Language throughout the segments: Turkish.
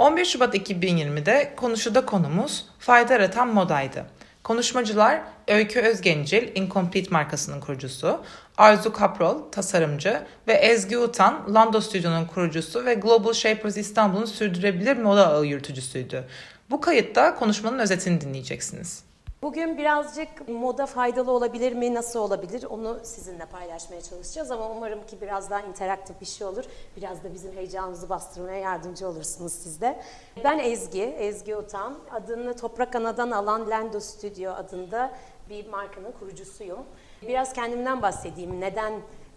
11 Şubat 2020'de konuşuda konumuz fayda yaratan modaydı. Konuşmacılar Öykü Özgencil, Incomplete markasının kurucusu, Arzu Kaprol, tasarımcı ve Ezgi Utan, Lando Stüdyo'nun kurucusu ve Global Shapers İstanbul'un sürdürülebilir moda ağı yürütücüsüydü. Bu kayıtta konuşmanın özetini dinleyeceksiniz. Bugün birazcık moda faydalı olabilir mi, nasıl olabilir onu sizinle paylaşmaya çalışacağız ama umarım ki biraz daha interaktif bir şey olur. Biraz da bizim heyecanımızı bastırmaya yardımcı olursunuz siz de. Ben Ezgi, Ezgi Utan. Adını Toprak Ana'dan alan Lando Studio adında bir markanın kurucusuyum. Biraz kendimden bahsedeyim. Neden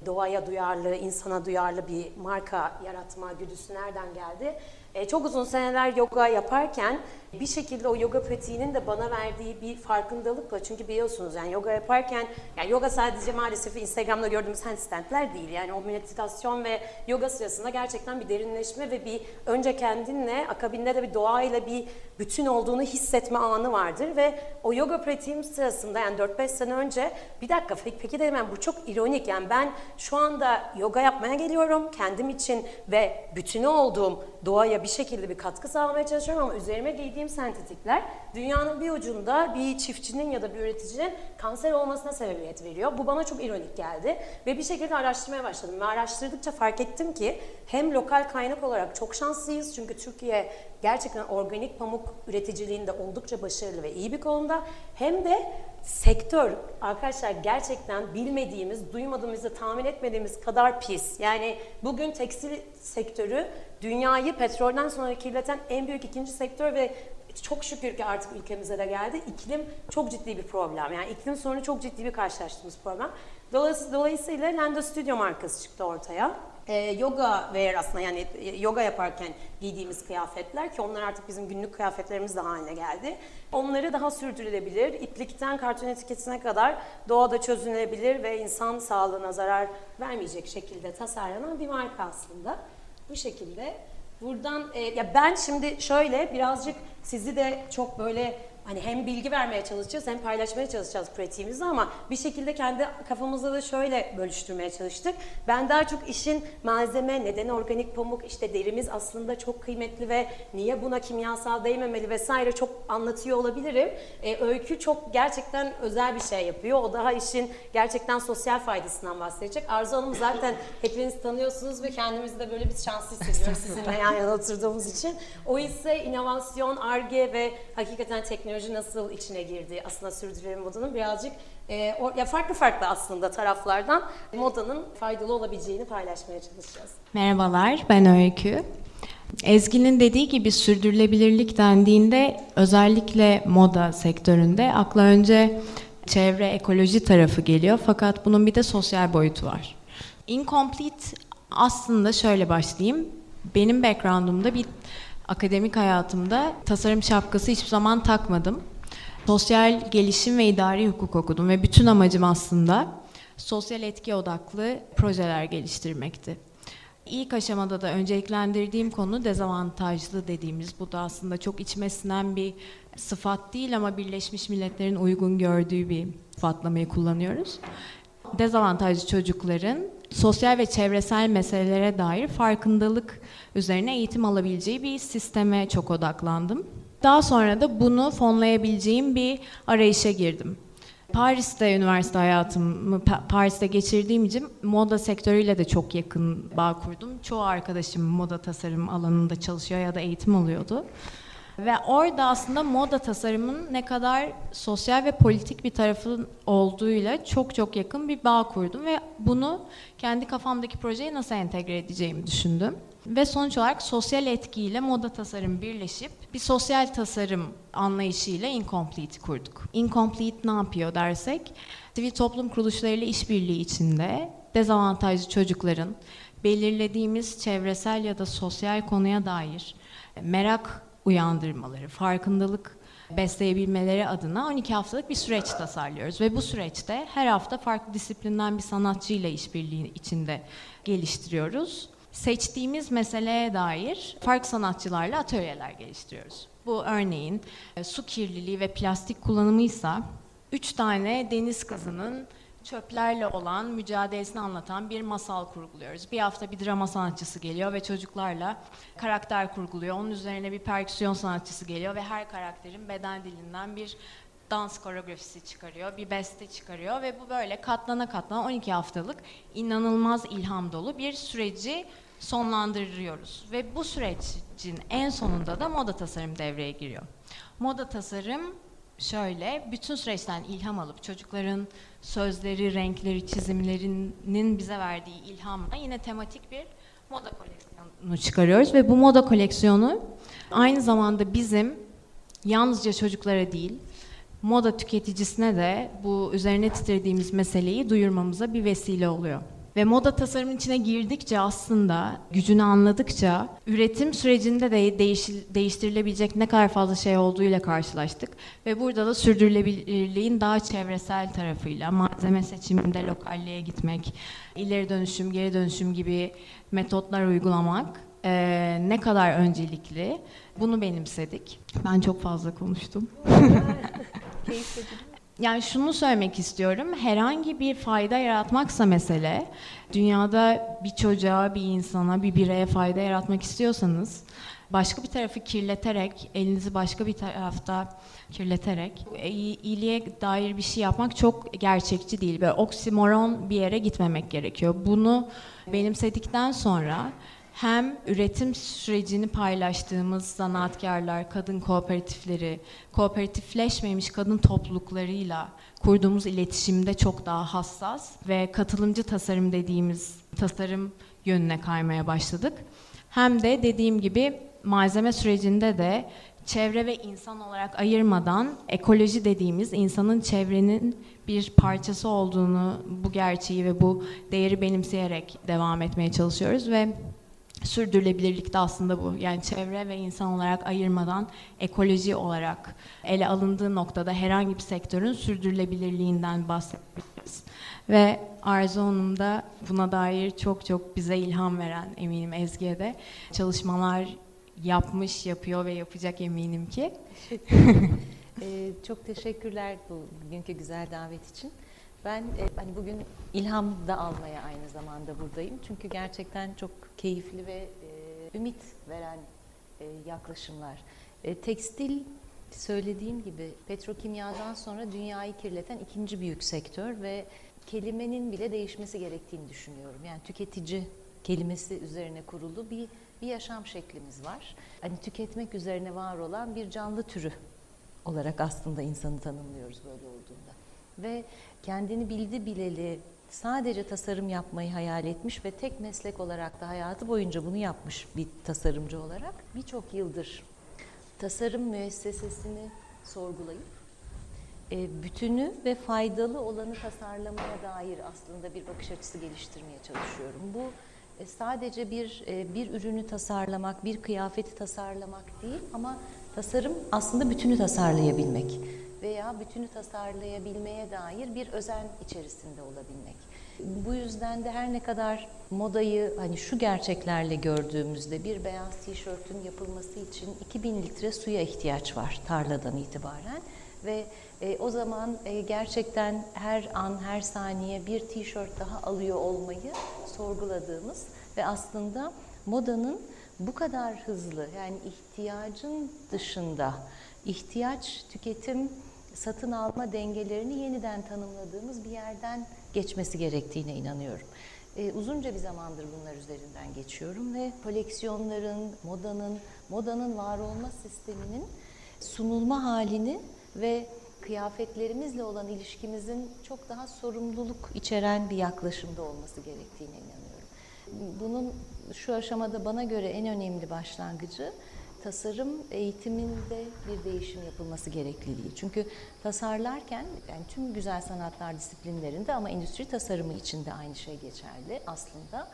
doğaya duyarlı, insana duyarlı bir marka yaratma güdüsü nereden geldi? E, çok uzun seneler yoga yaparken bir şekilde o yoga pratiğinin de bana verdiği bir farkındalıkla çünkü biliyorsunuz yani yoga yaparken yani yoga sadece maalesef Instagram'da gördüğümüz handstandler değil. Yani o meditasyon ve yoga sırasında gerçekten bir derinleşme ve bir önce kendinle akabinde de bir doğayla bir bütün olduğunu hissetme anı vardır. Ve o yoga pratiğim sırasında yani 4-5 sene önce bir dakika peki dedim yani bu çok ironik. Yani ben şu anda yoga yapmaya geliyorum kendim için ve bütünü olduğum doğaya bir şekilde bir katkı sağlamaya çalışıyorum ama üzerime giydiğim sentetikler dünyanın bir ucunda bir çiftçinin ya da bir üreticinin kanser olmasına sebebiyet veriyor. Bu bana çok ironik geldi ve bir şekilde araştırmaya başladım ve araştırdıkça fark ettim ki hem lokal kaynak olarak çok şanslıyız çünkü Türkiye gerçekten organik pamuk üreticiliğinde oldukça başarılı ve iyi bir konuda hem de sektör arkadaşlar gerçekten bilmediğimiz, duymadığımız ve tahmin etmediğimiz kadar pis. Yani bugün tekstil sektörü dünyayı petrolden sonra kirleten en büyük ikinci sektör ve çok şükür ki artık ülkemize de geldi. İklim çok ciddi bir problem. Yani iklim sorunu çok ciddi bir karşılaştığımız problem. Dolayısıyla, Lando Studio markası çıktı ortaya. Ee, yoga wear aslında yani yoga yaparken giydiğimiz kıyafetler ki onlar artık bizim günlük kıyafetlerimiz de haline geldi. Onları daha sürdürülebilir, iplikten karton etiketine kadar doğada çözülebilir ve insan sağlığına zarar vermeyecek şekilde tasarlanan bir marka aslında. Bu şekilde buradan e, ya ben şimdi şöyle birazcık sizi de çok böyle hani hem bilgi vermeye çalışacağız hem paylaşmaya çalışacağız pratiğimizi ama bir şekilde kendi kafamızda da şöyle bölüştürmeye çalıştık. Ben daha çok işin malzeme, neden organik pamuk, işte derimiz aslında çok kıymetli ve niye buna kimyasal değmemeli vesaire çok anlatıyor olabilirim. Ee, öykü çok gerçekten özel bir şey yapıyor. O daha işin gerçekten sosyal faydasından bahsedecek. Arzu Hanım zaten hepiniz tanıyorsunuz ve kendimizi de böyle bir şanslı hissediyoruz sizinle yan yana oturduğumuz için. O ise inovasyon, arge ve hakikaten teknoloji teknoloji nasıl içine girdi aslında sürdürülebilir modanın birazcık e, o, ya farklı farklı aslında taraflardan modanın faydalı olabileceğini paylaşmaya çalışacağız. Merhabalar ben Öykü. Ezgi'nin dediği gibi sürdürülebilirlik dendiğinde özellikle moda sektöründe akla önce çevre ekoloji tarafı geliyor fakat bunun bir de sosyal boyutu var. Incomplete aslında şöyle başlayayım. Benim background'umda bir akademik hayatımda tasarım şapkası hiçbir zaman takmadım. Sosyal gelişim ve idari hukuk okudum ve bütün amacım aslında sosyal etki odaklı projeler geliştirmekti. İlk aşamada da önceliklendirdiğim konu dezavantajlı dediğimiz, bu da aslında çok içmesinden bir sıfat değil ama Birleşmiş Milletler'in uygun gördüğü bir sıfatlamayı kullanıyoruz. Dezavantajlı çocukların sosyal ve çevresel meselelere dair farkındalık üzerine eğitim alabileceği bir sisteme çok odaklandım. Daha sonra da bunu fonlayabileceğim bir arayışa girdim. Paris'te üniversite hayatımı Paris'te geçirdiğim için moda sektörüyle de çok yakın bağ kurdum. Çoğu arkadaşım moda tasarım alanında çalışıyor ya da eğitim alıyordu. Ve orada aslında moda tasarımının ne kadar sosyal ve politik bir tarafın olduğuyla çok çok yakın bir bağ kurdum ve bunu kendi kafamdaki projeye nasıl entegre edeceğimi düşündüm. Ve sonuç olarak sosyal etkiyle moda tasarım birleşip bir sosyal tasarım anlayışıyla Incomplete kurduk. Incomplete ne yapıyor dersek, sivil toplum kuruluşlarıyla işbirliği içinde dezavantajlı çocukların belirlediğimiz çevresel ya da sosyal konuya dair merak uyandırmaları, farkındalık besleyebilmeleri adına 12 haftalık bir süreç tasarlıyoruz ve bu süreçte her hafta farklı disiplinden bir sanatçıyla işbirliği içinde geliştiriyoruz. Seçtiğimiz meseleye dair farklı sanatçılarla atölyeler geliştiriyoruz. Bu örneğin e, su kirliliği ve plastik kullanımıysa üç tane deniz kızının çöplerle olan mücadelesini anlatan bir masal kurguluyoruz. Bir hafta bir drama sanatçısı geliyor ve çocuklarla karakter kurguluyor. Onun üzerine bir perküsyon sanatçısı geliyor ve her karakterin beden dilinden bir dans koreografisi çıkarıyor, bir beste çıkarıyor ve bu böyle katlana katlana 12 haftalık inanılmaz ilham dolu bir süreci sonlandırıyoruz. Ve bu sürecin en sonunda da moda tasarım devreye giriyor. Moda tasarım şöyle, bütün süreçten ilham alıp çocukların sözleri, renkleri, çizimlerinin bize verdiği ilhamla yine tematik bir moda koleksiyonu çıkarıyoruz ve bu moda koleksiyonu aynı zamanda bizim yalnızca çocuklara değil, moda tüketicisine de bu üzerine titrediğimiz meseleyi duyurmamıza bir vesile oluyor. Ve moda tasarımın içine girdikçe aslında gücünü anladıkça üretim sürecinde de değiş, değiştirilebilecek ne kadar fazla şey olduğuyla karşılaştık. Ve burada da sürdürülebilirliğin daha çevresel tarafıyla malzeme seçiminde lokalliğe gitmek, ileri dönüşüm, geri dönüşüm gibi metotlar uygulamak e, ne kadar öncelikli bunu benimsedik. Ben çok fazla konuştum. Yani şunu söylemek istiyorum. Herhangi bir fayda yaratmaksa mesele, dünyada bir çocuğa, bir insana, bir bireye fayda yaratmak istiyorsanız, başka bir tarafı kirleterek, elinizi başka bir tarafta kirleterek, e, iyiliğe dair bir şey yapmak çok gerçekçi değil. Böyle oksimoron bir yere gitmemek gerekiyor. Bunu benimsedikten sonra hem üretim sürecini paylaştığımız zanaatkarlar, kadın kooperatifleri, kooperatifleşmemiş kadın topluluklarıyla kurduğumuz iletişimde çok daha hassas ve katılımcı tasarım dediğimiz tasarım yönüne kaymaya başladık. Hem de dediğim gibi malzeme sürecinde de çevre ve insan olarak ayırmadan ekoloji dediğimiz insanın çevrenin bir parçası olduğunu, bu gerçeği ve bu değeri benimseyerek devam etmeye çalışıyoruz ve sürdürülebilirlik de aslında bu. Yani çevre ve insan olarak ayırmadan ekoloji olarak ele alındığı noktada herhangi bir sektörün sürdürülebilirliğinden bahsedebiliriz. Ve Arzu Hanım da buna dair çok çok bize ilham veren eminim Ezgi'ye de çalışmalar yapmış, yapıyor ve yapacak eminim ki. ee, çok teşekkürler bu bugünkü güzel davet için. Ben e, hani bugün ilham da almaya aynı zamanda buradayım. Çünkü gerçekten çok keyifli ve e, ümit veren e, yaklaşımlar. E, tekstil söylediğim gibi petrokimyadan sonra dünyayı kirleten ikinci büyük sektör ve kelimenin bile değişmesi gerektiğini düşünüyorum. Yani tüketici kelimesi üzerine kurulu bir bir yaşam şeklimiz var. Hani tüketmek üzerine var olan bir canlı türü olarak aslında insanı tanımlıyoruz böyle olduğunda. Ve kendini bildi bileli sadece tasarım yapmayı hayal etmiş ve tek meslek olarak da hayatı boyunca bunu yapmış bir tasarımcı olarak birçok yıldır tasarım müessesesini sorgulayıp e, bütünü ve faydalı olanı tasarlamaya dair aslında bir bakış açısı geliştirmeye çalışıyorum. Bu e, sadece bir e, bir ürünü tasarlamak, bir kıyafeti tasarlamak değil ama tasarım aslında bütünü tasarlayabilmek veya bütünü tasarlayabilmeye dair bir özen içerisinde olabilmek. Bu yüzden de her ne kadar modayı hani şu gerçeklerle gördüğümüzde bir beyaz tişörtün yapılması için 2000 litre suya ihtiyaç var tarladan itibaren ve e, o zaman e, gerçekten her an her saniye bir tişört daha alıyor olmayı sorguladığımız ve aslında modanın bu kadar hızlı yani ihtiyacın dışında ihtiyaç tüketim satın alma dengelerini yeniden tanımladığımız bir yerden geçmesi gerektiğine inanıyorum. Ee, uzunca bir zamandır bunlar üzerinden geçiyorum ve koleksiyonların, modanın, modanın var olma sisteminin sunulma halini ve kıyafetlerimizle olan ilişkimizin çok daha sorumluluk içeren bir yaklaşımda olması gerektiğine inanıyorum. Bunun şu aşamada bana göre en önemli başlangıcı tasarım eğitiminde bir değişim yapılması gerekliliği. Çünkü tasarlarken yani tüm güzel sanatlar disiplinlerinde ama endüstri tasarımı için de aynı şey geçerli aslında.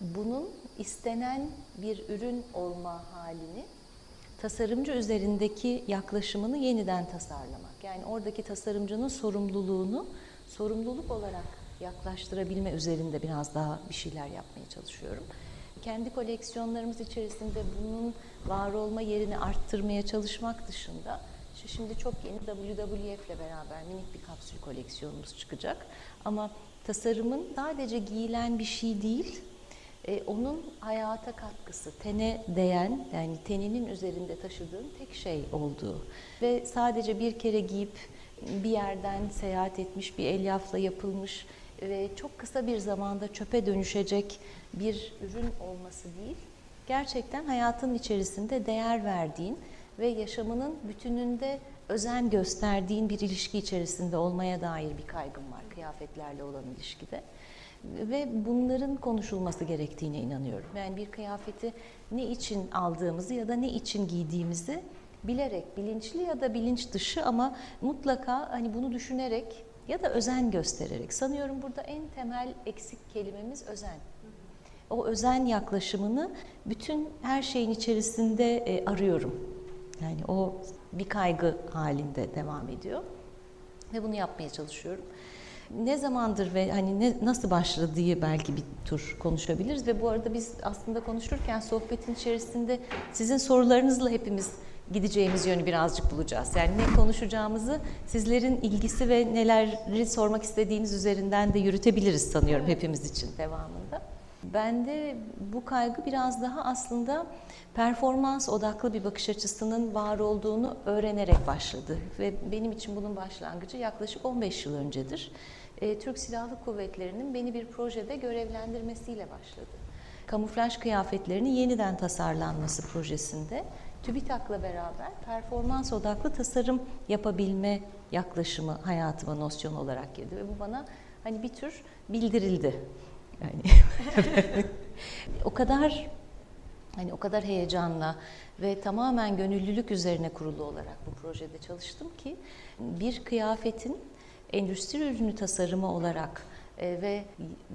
Bunun istenen bir ürün olma halini tasarımcı üzerindeki yaklaşımını yeniden tasarlamak. Yani oradaki tasarımcının sorumluluğunu sorumluluk olarak yaklaştırabilme üzerinde biraz daha bir şeyler yapmaya çalışıyorum. Kendi koleksiyonlarımız içerisinde bunun var olma yerini arttırmaya çalışmak dışında Şimdi çok yeni WWF ile beraber minik bir kapsül koleksiyonumuz çıkacak. Ama tasarımın sadece giyilen bir şey değil, e, onun hayata katkısı, tene değen, yani teninin üzerinde taşıdığın tek şey olduğu. Ve sadece bir kere giyip bir yerden seyahat etmiş, bir elyafla yapılmış ve çok kısa bir zamanda çöpe dönüşecek bir ürün olması değil, gerçekten hayatın içerisinde değer verdiğin ve yaşamının bütününde özen gösterdiğin bir ilişki içerisinde olmaya dair bir kaygım var kıyafetlerle olan ilişkide. Ve bunların konuşulması gerektiğine inanıyorum. Yani bir kıyafeti ne için aldığımızı ya da ne için giydiğimizi bilerek, bilinçli ya da bilinç dışı ama mutlaka hani bunu düşünerek ya da özen göstererek. Sanıyorum burada en temel eksik kelimemiz özen. O özen yaklaşımını bütün her şeyin içerisinde e, arıyorum. Yani o bir kaygı halinde devam ediyor. Ve bunu yapmaya çalışıyorum. Ne zamandır ve hani ne, nasıl başladı diye belki bir tur konuşabiliriz ve bu arada biz aslında konuşurken sohbetin içerisinde sizin sorularınızla hepimiz gideceğimiz yönü birazcık bulacağız. Yani ne konuşacağımızı sizlerin ilgisi ve neleri sormak istediğiniz üzerinden de yürütebiliriz sanıyorum hepimiz için devamında. Bende bu kaygı biraz daha aslında performans odaklı bir bakış açısının var olduğunu öğrenerek başladı. Ve benim için bunun başlangıcı yaklaşık 15 yıl öncedir. E, Türk Silahlı Kuvvetleri'nin beni bir projede görevlendirmesiyle başladı. Kamuflaj kıyafetlerinin yeniden tasarlanması projesinde TÜBİTAK'la beraber performans odaklı tasarım yapabilme yaklaşımı hayatıma nosyon olarak girdi ve bu bana hani bir tür bildirildi. Yani o kadar hani o kadar heyecanla ve tamamen gönüllülük üzerine kurulu olarak bu projede çalıştım ki bir kıyafetin endüstri ürünü tasarımı olarak ve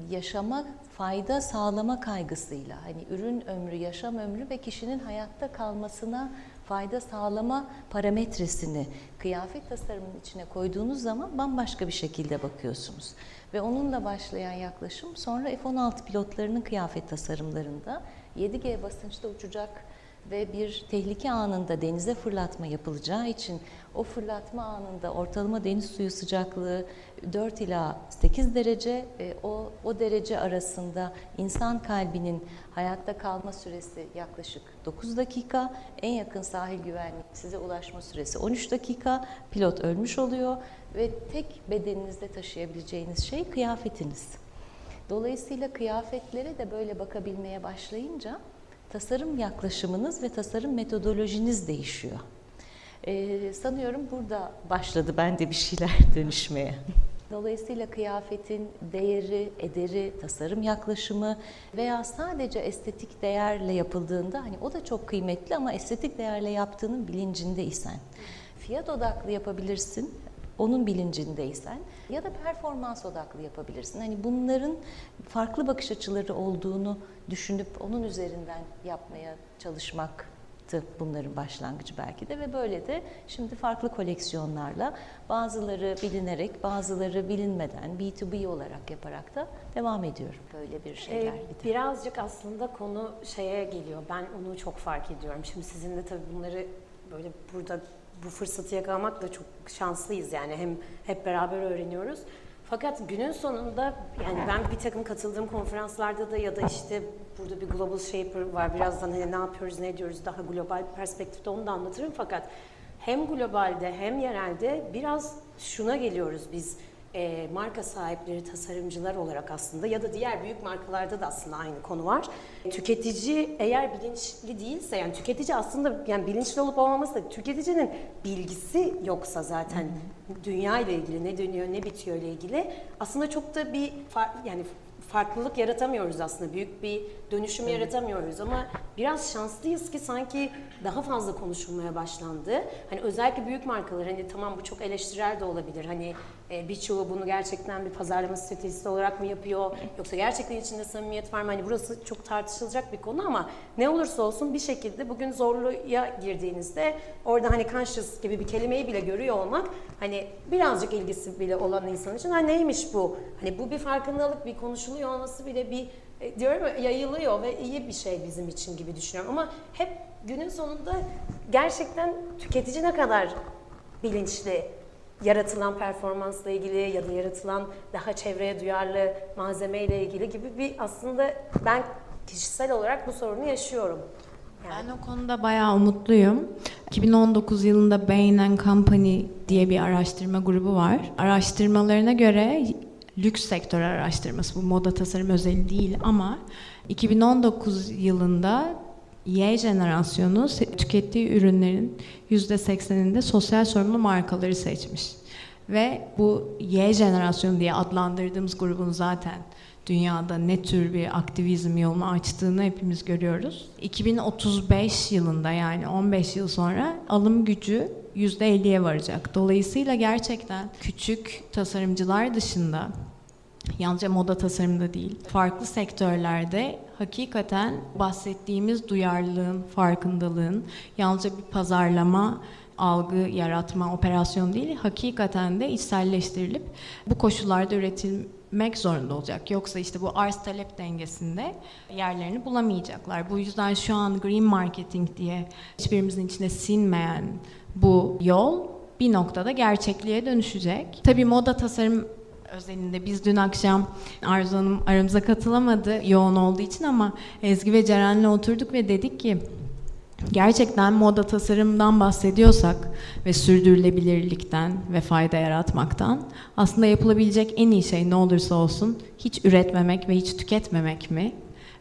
yaşama fayda sağlama kaygısıyla hani ürün ömrü, yaşam ömrü ve kişinin hayatta kalmasına fayda sağlama parametresini kıyafet tasarımının içine koyduğunuz zaman bambaşka bir şekilde bakıyorsunuz. Ve onunla başlayan yaklaşım sonra F-16 pilotlarının kıyafet tasarımlarında 7G basınçta uçacak ve bir tehlike anında denize fırlatma yapılacağı için o fırlatma anında ortalama deniz suyu sıcaklığı 4 ila 8 derece e, o, o derece arasında insan kalbinin hayatta kalma süresi yaklaşık 9 dakika en yakın sahil güvenlik size ulaşma süresi 13 dakika pilot ölmüş oluyor ve tek bedeninizde taşıyabileceğiniz şey kıyafetiniz. Dolayısıyla kıyafetlere de böyle bakabilmeye başlayınca tasarım yaklaşımınız ve tasarım metodolojiniz değişiyor. Ee, sanıyorum burada başladı bende bir şeyler dönüşmeye. Dolayısıyla kıyafetin değeri, ederi, tasarım yaklaşımı veya sadece estetik değerle yapıldığında hani o da çok kıymetli ama estetik değerle yaptığının bilincindeysen. Fiyat odaklı yapabilirsin onun bilincindeysen ya da performans odaklı yapabilirsin. Hani bunların farklı bakış açıları olduğunu düşünüp onun üzerinden yapmaya çalışmak bunların başlangıcı belki de ve böyle de şimdi farklı koleksiyonlarla bazıları bilinerek bazıları bilinmeden B2B olarak yaparak da devam ediyorum böyle bir şeyler. Ee, birazcık aslında konu şeye geliyor ben onu çok fark ediyorum. Şimdi sizin de tabii bunları böyle burada bu fırsatı yakalamakla çok şanslıyız yani. Hem hep beraber öğreniyoruz. Fakat günün sonunda yani ben bir takım katıldığım konferanslarda da ya da işte burada bir Global Shaper var birazdan hani ne yapıyoruz ne ediyoruz daha global perspektifte onu da anlatırım. Fakat hem globalde hem yerelde biraz şuna geliyoruz biz e, marka sahipleri, tasarımcılar olarak aslında ya da diğer büyük markalarda da aslında aynı konu var. Tüketici eğer bilinçli değilse yani tüketici aslında yani bilinçli olup olmaması da tüketicinin bilgisi yoksa zaten dünya ile ilgili ne dönüyor ne bitiyor ile ilgili aslında çok da bir yani farklılık yaratamıyoruz aslında. Büyük bir dönüşüm evet. yaratamıyoruz ama biraz şanslıyız ki sanki daha fazla konuşulmaya başlandı. Hani özellikle büyük markalar hani tamam bu çok eleştirel de olabilir. Hani e, birçoğu bunu gerçekten bir pazarlama stratejisi olarak mı yapıyor yoksa gerçekten içinde samimiyet var mı? Hani burası çok tartışılacak bir konu ama ne olursa olsun bir şekilde bugün zorluya girdiğinizde orada hani conscious gibi bir kelimeyi bile görüyor olmak hani birazcık ilgisi bile olan insan için ha neymiş bu? Hani bu bir farkındalık, bir konuşuluyor olması bile bir e, diyorum ya, yayılıyor ve iyi bir şey bizim için gibi düşünüyorum. Ama hep günün sonunda gerçekten tüketici ne kadar bilinçli yaratılan performansla ilgili ya da yaratılan daha çevreye duyarlı malzemeyle ilgili gibi bir aslında ben kişisel olarak bu sorunu yaşıyorum. Ben o konuda bayağı umutluyum. 2019 yılında Bain Company diye bir araştırma grubu var. Araştırmalarına göre lüks sektör araştırması bu moda tasarım özeli değil ama 2019 yılında Y jenerasyonu tükettiği ürünlerin %80'inde sosyal sorumlu markaları seçmiş. Ve bu Y jenerasyonu diye adlandırdığımız grubun zaten dünyada ne tür bir aktivizm yolunu açtığını hepimiz görüyoruz. 2035 yılında yani 15 yıl sonra alım gücü %50'ye varacak. Dolayısıyla gerçekten küçük tasarımcılar dışında yalnızca moda tasarımda değil, farklı sektörlerde hakikaten bahsettiğimiz duyarlılığın, farkındalığın yalnızca bir pazarlama algı yaratma operasyon değil, hakikaten de içselleştirilip bu koşullarda üretilmek zorunda olacak. Yoksa işte bu arz talep dengesinde yerlerini bulamayacaklar. Bu yüzden şu an green marketing diye hiçbirimizin içine sinmeyen bu yol bir noktada gerçekliğe dönüşecek. Tabii moda tasarım özelinde biz dün akşam Arzu Hanım aramıza katılamadı yoğun olduğu için ama Ezgi ve Ceren'le oturduk ve dedik ki gerçekten moda tasarımdan bahsediyorsak ve sürdürülebilirlikten ve fayda yaratmaktan aslında yapılabilecek en iyi şey ne olursa olsun hiç üretmemek ve hiç tüketmemek mi?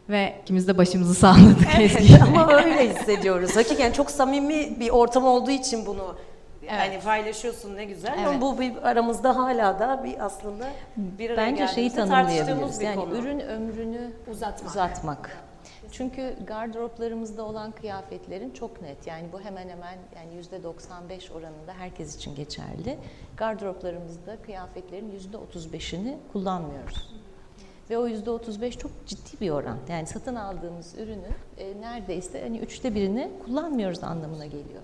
Ve ikimiz de başımızı salladık evet, ama öyle hissediyoruz. Hakikaten çok samimi bir ortam olduğu için bunu yani evet. paylaşıyorsun ne güzel evet. ama bu bir aramızda hala da bir aslında bir Bence şeyi tanımlayabiliriz. Yani konu. ürün ömrünü uzatmak. uzatmak. Çünkü gardıroplarımızda olan kıyafetlerin çok net. Yani bu hemen hemen yani yüzde 95 oranında herkes için geçerli. Gardıroplarımızda kıyafetlerin yüzde 35'ini kullanmıyoruz. Ve o yüzde 35 çok ciddi bir oran. Yani satın aldığımız ürünü e, neredeyse hani üçte birini kullanmıyoruz anlamına geliyor.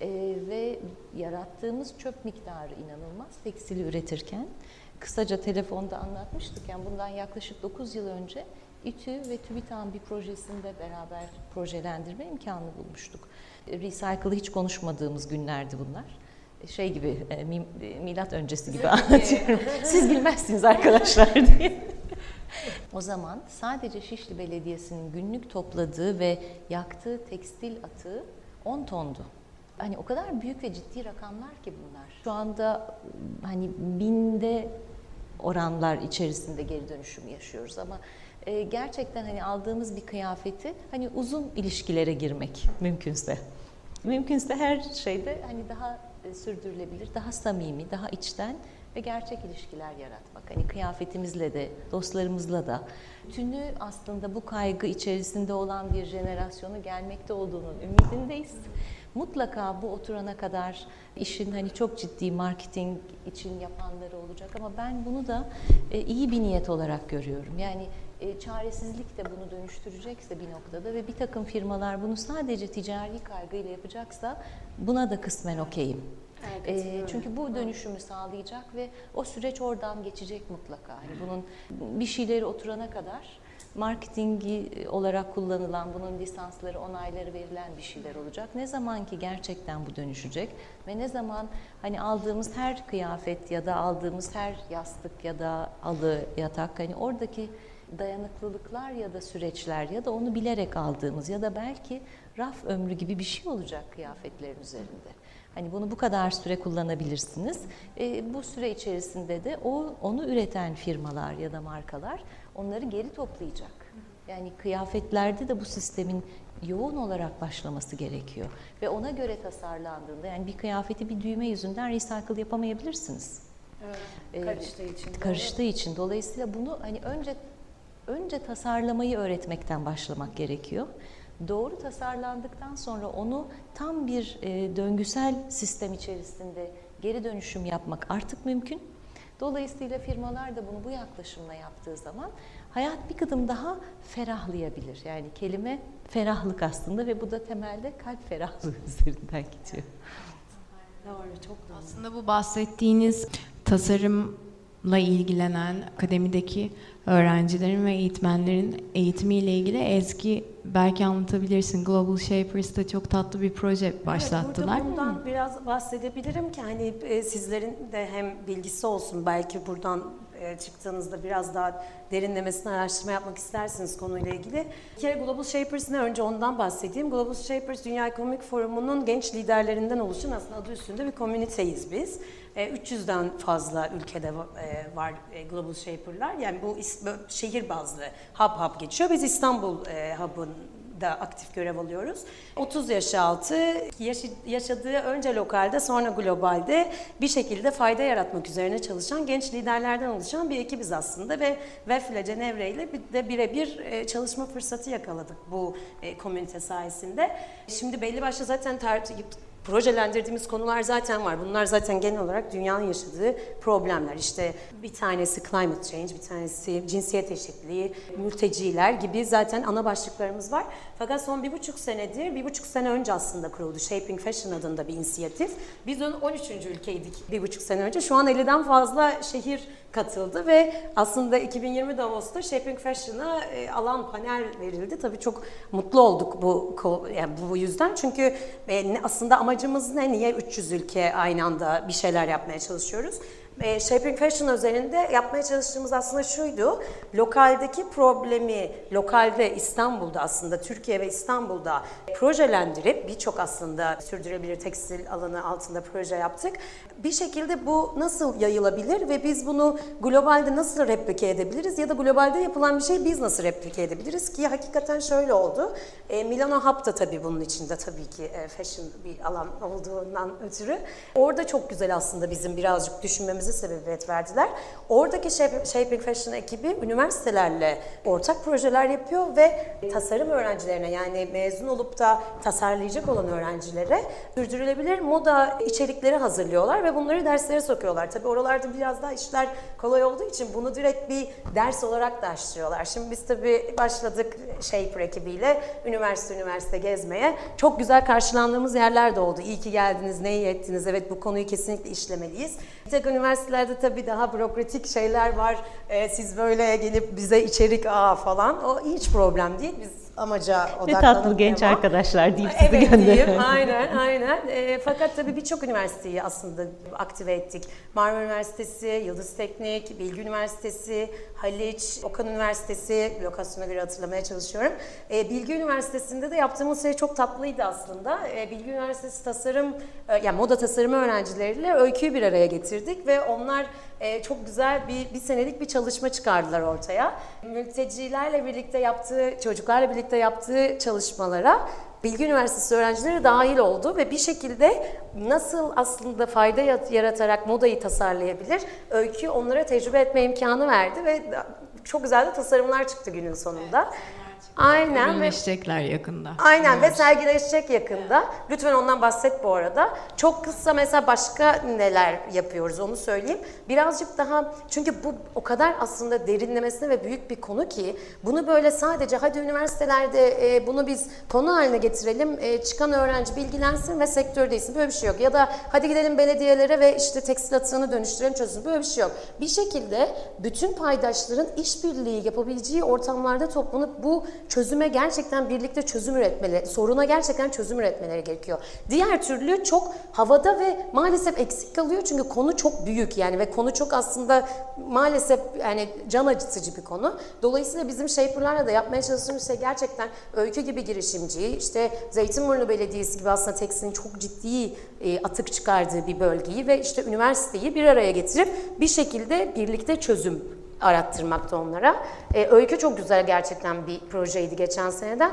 E, ve yarattığımız çöp miktarı inanılmaz tekstili üretirken. Kısaca telefonda anlatmıştık. Yani bundan yaklaşık 9 yıl önce İTÜ ve TÜBİTAK'ın bir projesinde beraber projelendirme imkanı bulmuştuk. E, Recycle'ı hiç konuşmadığımız günlerdi bunlar. E, şey gibi, e, milat öncesi gibi anlatıyorum. Siz bilmezsiniz arkadaşlar diye. o zaman sadece Şişli Belediyesi'nin günlük topladığı ve yaktığı tekstil atığı 10 tondu. Hani o kadar büyük ve ciddi rakamlar ki bunlar. Şu anda hani binde oranlar içerisinde geri dönüşüm yaşıyoruz ama e, gerçekten hani aldığımız bir kıyafeti hani uzun ilişkilere girmek mümkünse. Mümkünse her şeyde hani daha e, sürdürülebilir, daha samimi, daha içten ve gerçek ilişkiler yaratmak. Hani kıyafetimizle de, dostlarımızla da. Tünü aslında bu kaygı içerisinde olan bir jenerasyonu gelmekte olduğunun ümidindeyiz. Mutlaka bu oturana kadar işin hani çok ciddi marketing için yapanları olacak ama ben bunu da e, iyi bir niyet olarak görüyorum. Yani e, çaresizlik de bunu dönüştürecekse bir noktada ve bir takım firmalar bunu sadece ticari kaygıyla yapacaksa buna da kısmen okeyim. Evet, e, çünkü bu dönüşümü sağlayacak ve o süreç oradan geçecek mutlaka. Yani bunun bir şeyleri oturana kadar marketingi olarak kullanılan, bunun lisansları, onayları verilen bir şeyler olacak. Ne zaman ki gerçekten bu dönüşecek ve ne zaman hani aldığımız her kıyafet ya da aldığımız her yastık ya da alı, yatak hani oradaki dayanıklılıklar ya da süreçler ya da onu bilerek aldığımız ya da belki raf ömrü gibi bir şey olacak kıyafetlerin üzerinde. Hani bunu bu kadar süre kullanabilirsiniz. E, bu süre içerisinde de o onu üreten firmalar ya da markalar onları geri toplayacak. Yani kıyafetlerde de bu sistemin yoğun olarak başlaması gerekiyor. Ve ona göre tasarlandığında yani bir kıyafeti bir düğme yüzünden recycle yapamayabilirsiniz. Evet, ee, karıştığı için. Karıştığı doğru. için. Dolayısıyla bunu hani önce önce tasarlamayı öğretmekten başlamak gerekiyor. Doğru tasarlandıktan sonra onu tam bir e, döngüsel sistem içerisinde geri dönüşüm yapmak artık mümkün. Dolayısıyla firmalar da bunu bu yaklaşımla yaptığı zaman hayat bir kadın daha ferahlayabilir. Yani kelime ferahlık aslında ve bu da temelde kalp ferahlığı üzerinden gidiyor. Doğru, çok doğru. Aslında bu bahsettiğiniz tasarım la ilgilenen akademideki öğrencilerin ve eğitmenlerin eğitimiyle ilgili Ezgi belki anlatabilirsin. Global Shapers'ta çok tatlı bir proje başlattılar. Evet, bundan biraz bahsedebilirim ki hani e, sizlerin de hem bilgisi olsun belki buradan e, çıktığınızda biraz daha derinlemesine araştırma yapmak istersiniz konuyla ilgili. Bir kere Global Shapers ne? Önce ondan bahsedeyim. Global Shapers Dünya Ekonomik Forumu'nun genç liderlerinden oluşan aslında adı üstünde bir komüniteyiz biz. 300'den e, fazla ülkede e, var Global Shaper'lar. Yani bu şehir bazlı hub hub geçiyor. Biz İstanbul hub'ın da aktif görev alıyoruz. 30 yaş altı yaşadığı önce lokalde sonra globalde bir şekilde fayda yaratmak üzerine çalışan genç liderlerden oluşan bir ekibiz aslında ve VEF ile Cenevre ile de birebir e, çalışma fırsatı yakaladık bu e, komünite sayesinde. Şimdi belli başlı zaten projelendirdiğimiz konular zaten var. Bunlar zaten genel olarak dünyanın yaşadığı problemler. İşte bir tanesi climate change, bir tanesi cinsiyet eşitliği, mülteciler gibi zaten ana başlıklarımız var. Fakat son bir buçuk senedir, bir buçuk sene önce aslında kuruldu Shaping Fashion adında bir inisiyatif. Biz onun 13. ülkeydik bir buçuk sene önce. Şu an 50'den fazla şehir katıldı ve aslında 2020 Davos'ta Shaping Fashion'a e, alan panel verildi. Tabii çok mutlu olduk bu yani bu yüzden. Çünkü e, aslında amacımız ne? Niye 300 ülke aynı anda bir şeyler yapmaya çalışıyoruz? E, Shaping Fashion özelinde yapmaya çalıştığımız aslında şuydu. Lokaldeki problemi, lokalde İstanbul'da aslında Türkiye ve İstanbul'da projelendirip birçok aslında sürdürülebilir tekstil alanı altında proje yaptık. Bir şekilde bu nasıl yayılabilir ve biz bunu globalde nasıl replike edebiliriz ya da globalde yapılan bir şey biz nasıl replike edebiliriz ki hakikaten şöyle oldu. E, Milano Hub da tabii bunun içinde tabii ki e, fashion bir alan olduğundan ötürü. Orada çok güzel aslında bizim birazcık düşünmemiz görmemize sebebiyet verdiler. Oradaki Shaping Fashion ekibi üniversitelerle ortak projeler yapıyor ve tasarım öğrencilerine yani mezun olup da tasarlayacak olan öğrencilere sürdürülebilir moda içerikleri hazırlıyorlar ve bunları derslere sokuyorlar. Tabii oralarda biraz daha işler kolay olduğu için bunu direkt bir ders olarak da açtırıyorlar. Şimdi biz tabii başladık Shaper ekibiyle üniversite üniversite gezmeye. Çok güzel karşılandığımız yerler de oldu. İyi ki geldiniz, ne iyi ettiniz. Evet bu konuyu kesinlikle işlemeliyiz. Tek üniversitelerde tabii daha bürokratik şeyler var. Ee, siz böyle gelip bize içerik aa falan. O hiç problem değil. Biz amaca odaklanıp... Ne tatlı genç ama. arkadaşlar deyip sizi evet, diyeyim, aynen aynen. E, fakat tabii birçok üniversiteyi aslında aktive ettik. Marmara Üniversitesi, Yıldız Teknik, Bilgi Üniversitesi, Haliç, Okan Üniversitesi, lokasyona göre hatırlamaya çalışıyorum. E, Bilgi Üniversitesi'nde de yaptığımız şey çok tatlıydı aslında. E, Bilgi Üniversitesi tasarım, e, yani moda tasarımı öğrencileriyle öyküyü bir araya getirdik ve onlar e, çok güzel bir, bir senelik bir çalışma çıkardılar ortaya. Mültecilerle birlikte yaptığı, çocuklarla birlikte yaptığı çalışmalara Bilgi Üniversitesi öğrencileri dahil oldu ve bir şekilde nasıl aslında fayda yaratarak modayı tasarlayabilir, öykü onlara tecrübe etme imkanı verdi ve çok güzel de tasarımlar çıktı günün sonunda. Evet. Aynen. Ürünleşecekler yakında. Aynen evet. ve sergileşecek yakında. Lütfen ondan bahset bu arada. Çok kısa mesela başka neler yapıyoruz onu söyleyeyim. Birazcık daha çünkü bu o kadar aslında derinlemesine ve büyük bir konu ki bunu böyle sadece hadi üniversitelerde e, bunu biz konu haline getirelim. E, çıkan öğrenci bilgilensin ve sektördeyiz. Böyle bir şey yok. Ya da hadi gidelim belediyelere ve işte tekstil atığını dönüştürelim çözün. Böyle bir şey yok. Bir şekilde bütün paydaşların işbirliği yapabileceği ortamlarda toplanıp bu çözüme gerçekten birlikte çözüm üretmeleri, soruna gerçekten çözüm üretmeleri gerekiyor. Diğer türlü çok havada ve maalesef eksik kalıyor çünkü konu çok büyük yani ve konu çok aslında maalesef yani can acıtıcı bir konu. Dolayısıyla bizim Shaper'larla da yapmaya çalıştığımız şey gerçekten öykü gibi girişimci, işte Zeytinburnu Belediyesi gibi aslında tekstilin çok ciddi e, atık çıkardığı bir bölgeyi ve işte üniversiteyi bir araya getirip bir şekilde birlikte çözüm arattırmakta onlara. E, öykü çok güzel gerçekten bir projeydi geçen seneden.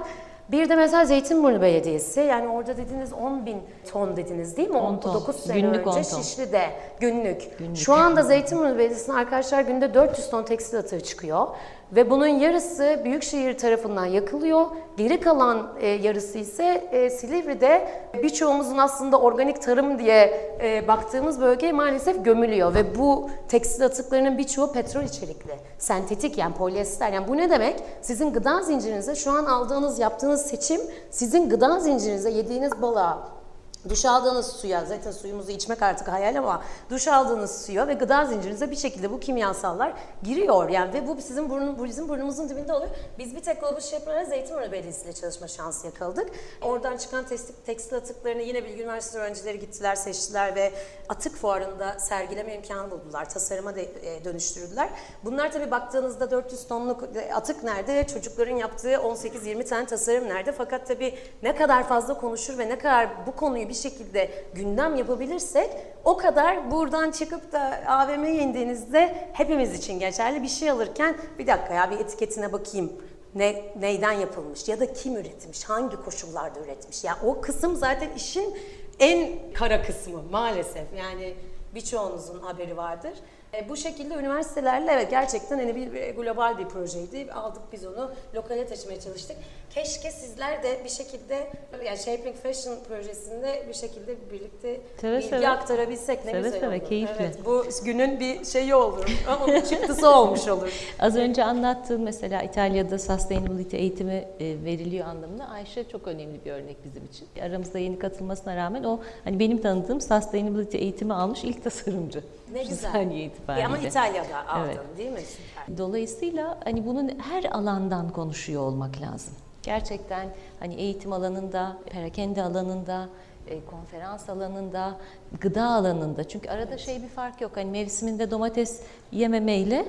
Bir de mesela Zeytinburnu Belediyesi yani orada dediniz 10 bin ton dediniz değil mi? 10 ton. 9 sene günlük önce Şişli'de günlük. günlük. Şu anda Zeytinburnu Belediyesi'nin arkadaşlar günde 400 ton tekstil atığı çıkıyor. Ve bunun yarısı Büyükşehir tarafından yakılıyor. Geri kalan e, yarısı ise e, Silivri'de birçoğumuzun aslında organik tarım diye e, baktığımız bölge maalesef gömülüyor. Ve bu tekstil atıklarının birçoğu petrol içerikli. Sentetik yani polyester. Yani bu ne demek? Sizin gıda zincirinize şu an aldığınız, yaptığınız seçim sizin gıda zincirinize yediğiniz balığa Duş aldığınız suya, zaten suyumuzu içmek artık hayal ama duş aldığınız suya ve gıda zincirinize bir şekilde bu kimyasallar giriyor. Yani ve bu sizin burnun, bu bizim burnumuzun dibinde oluyor. Biz bir tek Global Shaper'la Zeytinburnu Belediyesi ile çalışma şansı yakaladık. Oradan çıkan tekstil, tekstil atıklarını yine Bilgi Üniversitesi öğrencileri gittiler, seçtiler ve atık fuarında sergileme imkanı buldular. Tasarıma de, e, dönüştürdüler. Bunlar tabii baktığınızda 400 tonluk atık nerede? Çocukların yaptığı 18-20 tane tasarım nerede? Fakat tabii ne kadar fazla konuşur ve ne kadar bu konuyu bir şekilde gündem yapabilirsek o kadar buradan çıkıp da AVM'ye indiğinizde hepimiz için geçerli bir şey alırken bir dakika ya bir etiketine bakayım ne, neyden yapılmış ya da kim üretmiş, hangi koşullarda üretmiş. Ya o kısım zaten işin en kara kısmı maalesef. Yani birçoğunuzun haberi vardır. E, bu şekilde üniversitelerle evet gerçekten hani bir, bir global bir projeydi. Aldık biz onu lokale taşımaya çalıştık. Keşke sizler de bir şekilde yani Shaping Fashion projesinde bir şekilde birlikte Seve bilgi seve. aktarabilsek ne Seve güzel seve, olur. keyifle. Evet, bu günün bir şeyi olur. Onun çıktısı olmuş olur. Az önce anlattığım mesela İtalya'da sustainability eğitimi e, veriliyor anlamında Ayşe çok önemli bir örnek bizim için. Aramızda yeni katılmasına rağmen o hani benim tanıdığım sustainability eğitimi almış ilk tasarımcı. Ne güzel. saniye E, itibariyle. ama İtalya'da aldın Evet. değil mi? Süper. Dolayısıyla hani bunun her alandan konuşuyor olmak lazım. Gerçekten hani eğitim alanında, perakende alanında, e, konferans alanında, gıda alanında. Çünkü arada şey bir fark yok. Hani mevsiminde domates yememeyle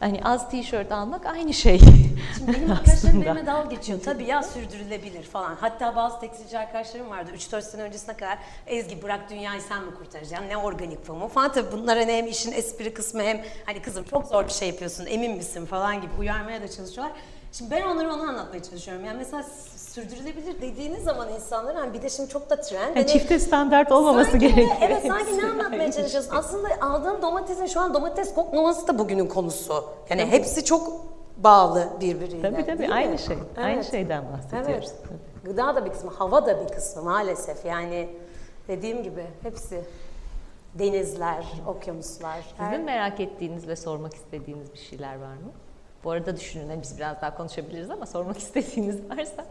hani az tişört almak aynı şey. Şimdi benim arkadaşlarım benimle dalga geçiyor. Tabii ya sürdürülebilir falan. Hatta bazı tekstilci arkadaşlarım vardı 3-4 sene öncesine kadar Ezgi bırak dünyayı sen mi kurtaracaksın? Ne organik pamuğu falan. Tabii bunlar hani hem işin espri kısmı hem hani kızım çok zor bir şey yapıyorsun emin misin falan gibi uyarmaya da çalışıyorlar. Şimdi ben onlara onu anlatmaya çalışıyorum. Yani mesela sürdürülebilir dediğiniz zaman insanlar hani bir de şimdi çok da trend. hani- çifte standart olmaması Sanki gerekiyor. Evet sanki ne anlatmaya aynı çalışıyorsun? Aslında aldığın domatesin şu an domates kokmaması da bugünün konusu. Yani hepsi çok bağlı birbiriyle. Tabii tabii değil mi? aynı şey. Aynı Evet. şeyden bahsediyoruz. Evet. Gıda da bir kısmı, hava da bir kısmı maalesef. Yani dediğim gibi hepsi denizler, okyanuslar. her- Sizin merak ettiğiniz ve sormak istediğiniz bir şeyler var mı? Bu arada düşünün, hani biz biraz daha konuşabiliriz ama sormak istediğiniz varsa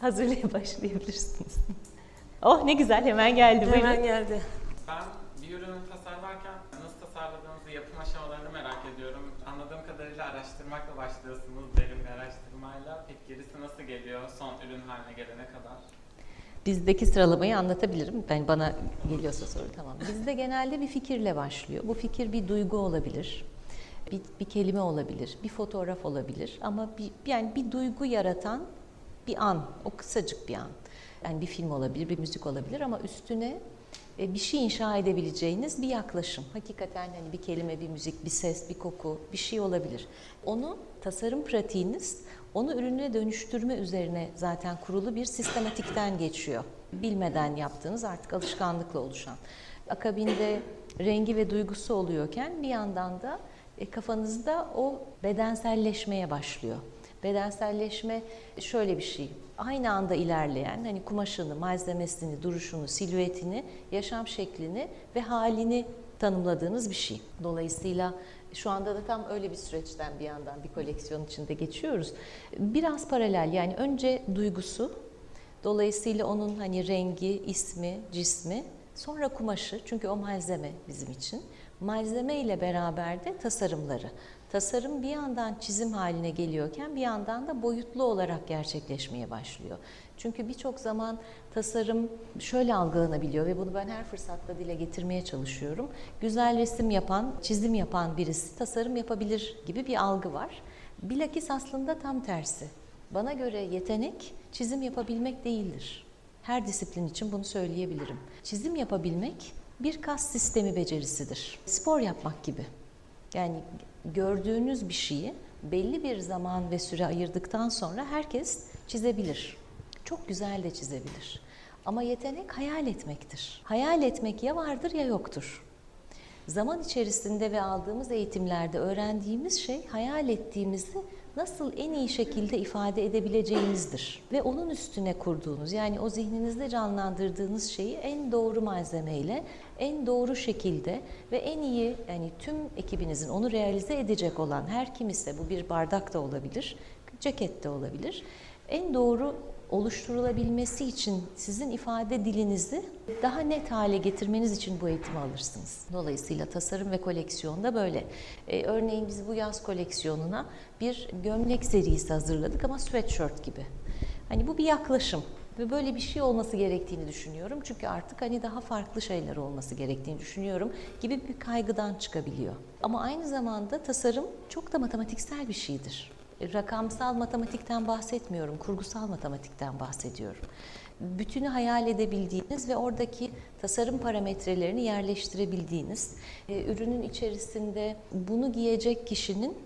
hazırlığa başlayabilirsiniz. Oh ne güzel, hemen geldi. Hemen Buyurun. geldi. Ben bir ürünü tasarlarken nasıl tasarladığınızı, yapım aşamalarını merak ediyorum. Anladığım kadarıyla araştırmakla başlıyorsunuz, derin bir araştırmayla. Peki gerisi nasıl geliyor son ürün haline gelene kadar? Bizdeki sıralamayı anlatabilirim. Ben bana geliyorsa soru tamam. Bizde genelde bir fikirle başlıyor. Bu fikir bir duygu olabilir. Bir, bir kelime olabilir, bir fotoğraf olabilir ama bir, yani bir duygu yaratan bir an, o kısacık bir an. Yani bir film olabilir, bir müzik olabilir ama üstüne e, bir şey inşa edebileceğiniz bir yaklaşım. Hakikaten hani bir kelime, bir müzik, bir ses, bir koku, bir şey olabilir. Onu tasarım pratiğiniz, onu ürüne dönüştürme üzerine zaten kurulu bir sistematikten geçiyor. Bilmeden yaptığınız artık alışkanlıkla oluşan. Akabinde rengi ve duygusu oluyorken bir yandan da e, kafanızda o bedenselleşmeye başlıyor. Bedenselleşme şöyle bir şey. Aynı anda ilerleyen hani kumaşını, malzemesini, duruşunu, silüetini, yaşam şeklini ve halini tanımladığınız bir şey. Dolayısıyla şu anda da tam öyle bir süreçten bir yandan bir koleksiyon içinde geçiyoruz. Biraz paralel yani önce duygusu, dolayısıyla onun hani rengi, ismi, cismi, sonra kumaşı çünkü o malzeme bizim için. Malzeme ile beraber de tasarımları. Tasarım bir yandan çizim haline geliyorken bir yandan da boyutlu olarak gerçekleşmeye başlıyor. Çünkü birçok zaman tasarım şöyle algılanabiliyor ve bunu ben her fırsatta dile getirmeye çalışıyorum. Güzel resim yapan, çizim yapan birisi tasarım yapabilir gibi bir algı var. Bilakis aslında tam tersi. Bana göre yetenek çizim yapabilmek değildir. Her disiplin için bunu söyleyebilirim. Çizim yapabilmek bir kas sistemi becerisidir. Spor yapmak gibi. Yani gördüğünüz bir şeyi belli bir zaman ve süre ayırdıktan sonra herkes çizebilir. Çok güzel de çizebilir. Ama yetenek hayal etmektir. Hayal etmek ya vardır ya yoktur. Zaman içerisinde ve aldığımız eğitimlerde öğrendiğimiz şey hayal ettiğimizi nasıl en iyi şekilde ifade edebileceğimizdir. Ve onun üstüne kurduğunuz yani o zihninizde canlandırdığınız şeyi en doğru malzemeyle, en doğru şekilde ve en iyi yani tüm ekibinizin onu realize edecek olan her kim ise bu bir bardak da olabilir, ceket de olabilir. En doğru oluşturulabilmesi için sizin ifade dilinizi daha net hale getirmeniz için bu eğitimi alırsınız. Dolayısıyla tasarım ve koleksiyonda böyle. Ee, örneğin biz bu yaz koleksiyonuna bir gömlek serisi hazırladık ama sweatshirt gibi. Hani bu bir yaklaşım ve böyle bir şey olması gerektiğini düşünüyorum. Çünkü artık hani daha farklı şeyler olması gerektiğini düşünüyorum gibi bir kaygıdan çıkabiliyor. Ama aynı zamanda tasarım çok da matematiksel bir şeydir. Rakamsal matematikten bahsetmiyorum, kurgusal matematikten bahsediyorum. Bütünü hayal edebildiğiniz ve oradaki tasarım parametrelerini yerleştirebildiğiniz, e, ürünün içerisinde bunu giyecek kişinin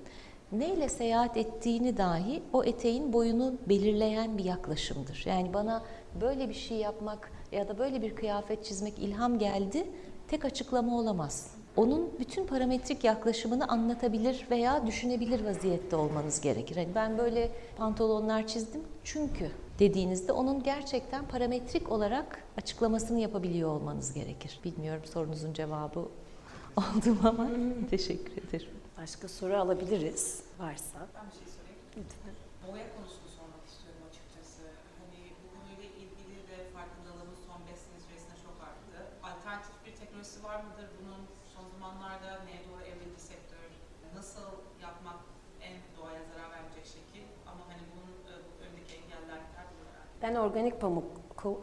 neyle seyahat ettiğini dahi o eteğin boyunu belirleyen bir yaklaşımdır. Yani bana böyle bir şey yapmak ya da böyle bir kıyafet çizmek ilham geldi tek açıklama olamaz. Onun bütün parametrik yaklaşımını anlatabilir veya düşünebilir vaziyette olmanız gerekir. Yani ben böyle pantolonlar çizdim çünkü dediğinizde onun gerçekten parametrik olarak açıklamasını yapabiliyor olmanız gerekir. Bilmiyorum sorunuzun cevabı oldu mu ama teşekkür ederim. Başka soru alabiliriz varsa. Ben bir şey sorayım. Lütfen. Boya konusunu sormak istiyorum açıkçası. Hani bu konuyla ilgili de farkındalığımız son 5 sene süresinde çok arttı. Alternatif bir teknolojisi var mıdır? Bunun son zamanlarda neye doğru evrildi sektör? Nasıl yapmak en doğaya zarar vermeyecek şekil? Ama hani bunun e, bu öndeki engeller neler? Bunu merak ediyorum. Ben organik pamuk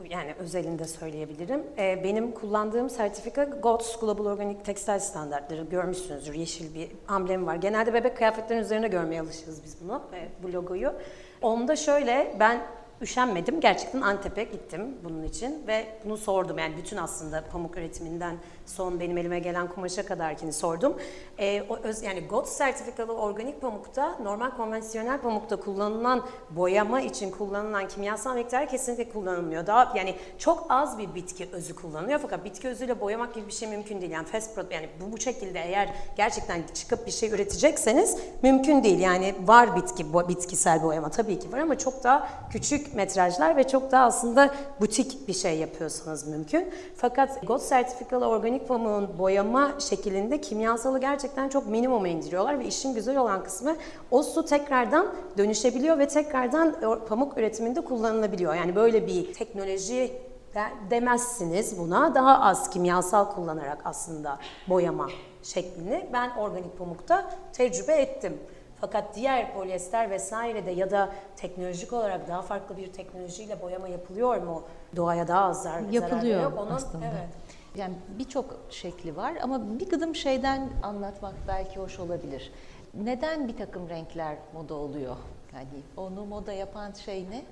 yani özelinde söyleyebilirim. Ee, benim kullandığım sertifika GOTS Global Organic Tekstil Standartları görmüşsünüzdür. Yeşil bir amblemi var. Genelde bebek kıyafetlerinin üzerine görmeye alışırız biz bunu, e, bu logoyu. Onda şöyle ben üşenmedim. Gerçekten Antep'e gittim bunun için ve bunu sordum. Yani bütün aslında pamuk üretiminden son benim elime gelen kumaşa kadarkini sordum. Ee, o öz, yani GOTS sertifikalı organik pamukta normal konvansiyonel pamukta kullanılan boyama için kullanılan kimyasal miktar kesinlikle kullanılmıyor. Daha yani çok az bir bitki özü kullanılıyor fakat bitki özüyle boyamak gibi bir şey mümkün değil. Yani fast product yani bu bu şekilde eğer gerçekten çıkıp bir şey üretecekseniz mümkün değil. Yani var bitki bo- bitkisel boyama tabii ki var ama çok daha küçük metrajlar ve çok daha aslında butik bir şey yapıyorsanız mümkün. Fakat GOTS sertifikalı organik pamuğun boyama şeklinde kimyasalı gerçekten çok minimuma indiriyorlar ve işin güzel olan kısmı o su tekrardan dönüşebiliyor ve tekrardan pamuk üretiminde kullanılabiliyor. Yani böyle bir teknoloji de- demezsiniz buna. Daha az kimyasal kullanarak aslında boyama şeklini ben organik pamukta tecrübe ettim. Fakat diğer polyester vesairede ya da teknolojik olarak daha farklı bir teknolojiyle boyama yapılıyor mu? Doğaya daha az zarar Yapılıyor yok. Onun, aslında. Evet. Yani birçok şekli var ama bir gıdım şeyden anlatmak belki hoş olabilir. Neden bir takım renkler moda oluyor? Yani onu moda yapan şey ne?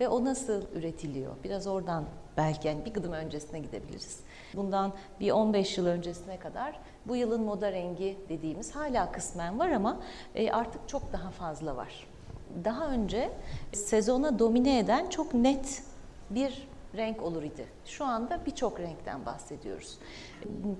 Ve o nasıl üretiliyor? Biraz oradan belki yani bir gıdım öncesine gidebiliriz. Bundan bir 15 yıl öncesine kadar bu yılın moda rengi dediğimiz hala kısmen var ama e, artık çok daha fazla var. Daha önce sezona domine eden çok net bir renk olur idi. Şu anda birçok renkten bahsediyoruz.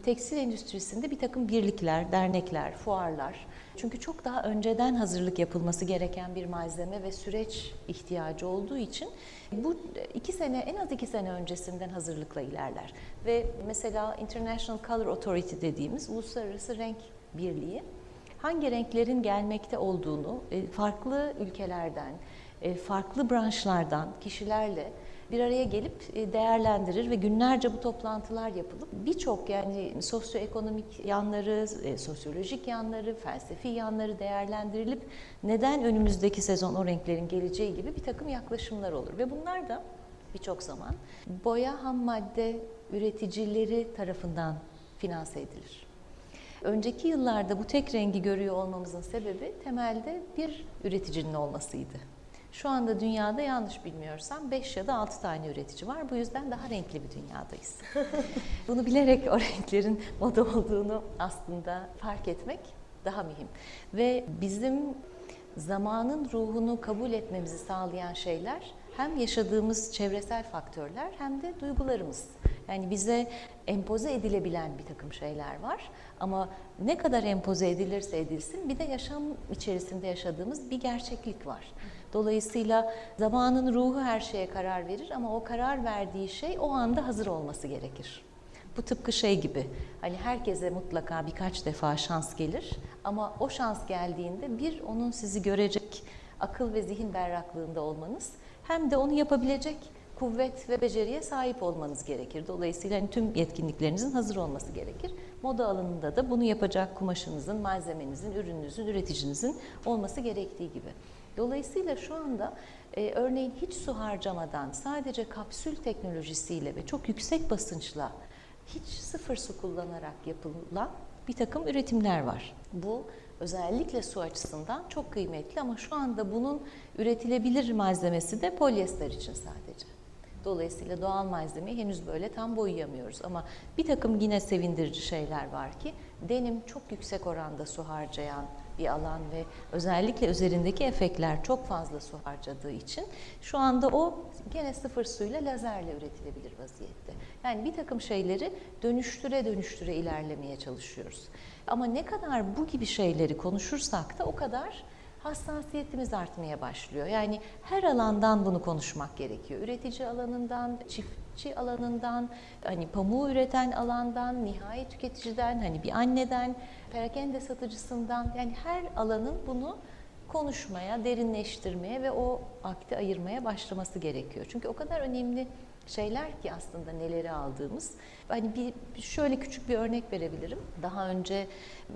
Tekstil endüstrisinde bir takım birlikler, dernekler, fuarlar. Çünkü çok daha önceden hazırlık yapılması gereken bir malzeme ve süreç ihtiyacı olduğu için bu iki sene, en az iki sene öncesinden hazırlıkla ilerler. Ve mesela International Color Authority dediğimiz uluslararası renk birliği hangi renklerin gelmekte olduğunu e, farklı ülkelerden, e, farklı branşlardan kişilerle bir araya gelip e, değerlendirir ve günlerce bu toplantılar yapılıp birçok yani sosyoekonomik yanları, e, sosyolojik yanları, felsefi yanları değerlendirilip neden önümüzdeki sezon o renklerin geleceği gibi bir takım yaklaşımlar olur ve bunlar da birçok zaman boya ham madde üreticileri tarafından finanse edilir. Önceki yıllarda bu tek rengi görüyor olmamızın sebebi temelde bir üreticinin olmasıydı. Şu anda dünyada yanlış bilmiyorsam 5 ya da 6 tane üretici var. Bu yüzden daha renkli bir dünyadayız. Bunu bilerek o renklerin moda olduğunu aslında fark etmek daha mühim. Ve bizim zamanın ruhunu kabul etmemizi sağlayan şeyler hem yaşadığımız çevresel faktörler hem de duygularımız. Yani bize empoze edilebilen bir takım şeyler var. Ama ne kadar empoze edilirse edilsin bir de yaşam içerisinde yaşadığımız bir gerçeklik var. Dolayısıyla zamanın ruhu her şeye karar verir ama o karar verdiği şey o anda hazır olması gerekir. Bu tıpkı şey gibi. Hani herkese mutlaka birkaç defa şans gelir ama o şans geldiğinde bir onun sizi görecek akıl ve zihin berraklığında olmanız hem de onu yapabilecek kuvvet ve beceriye sahip olmanız gerekir. Dolayısıyla hani tüm yetkinliklerinizin hazır olması gerekir. Moda alanında da bunu yapacak kumaşınızın, malzemenizin, ürününüzün, üreticinizin olması gerektiği gibi. Dolayısıyla şu anda e, örneğin hiç su harcamadan sadece kapsül teknolojisiyle ve çok yüksek basınçla hiç sıfır su kullanarak yapılan bir takım üretimler var. Bu özellikle su açısından çok kıymetli ama şu anda bunun üretilebilir malzemesi de polyester için sadece. Dolayısıyla doğal malzemeyi henüz böyle tam boyayamıyoruz. Ama bir takım yine sevindirici şeyler var ki denim çok yüksek oranda su harcayan bir alan ve özellikle üzerindeki efektler çok fazla su harcadığı için şu anda o gene sıfır suyla lazerle üretilebilir vaziyette. Yani bir takım şeyleri dönüştüre dönüştüre ilerlemeye çalışıyoruz. Ama ne kadar bu gibi şeyleri konuşursak da o kadar hassasiyetimiz artmaya başlıyor. Yani her alandan bunu konuşmak gerekiyor. Üretici alanından, çiftçi alanından, hani pamuğu üreten alandan, nihai tüketiciden, hani bir anneden, perakende satıcısından yani her alanın bunu konuşmaya, derinleştirmeye ve o akti ayırmaya başlaması gerekiyor. Çünkü o kadar önemli şeyler ki aslında neleri aldığımız. Hani bir şöyle küçük bir örnek verebilirim. Daha önce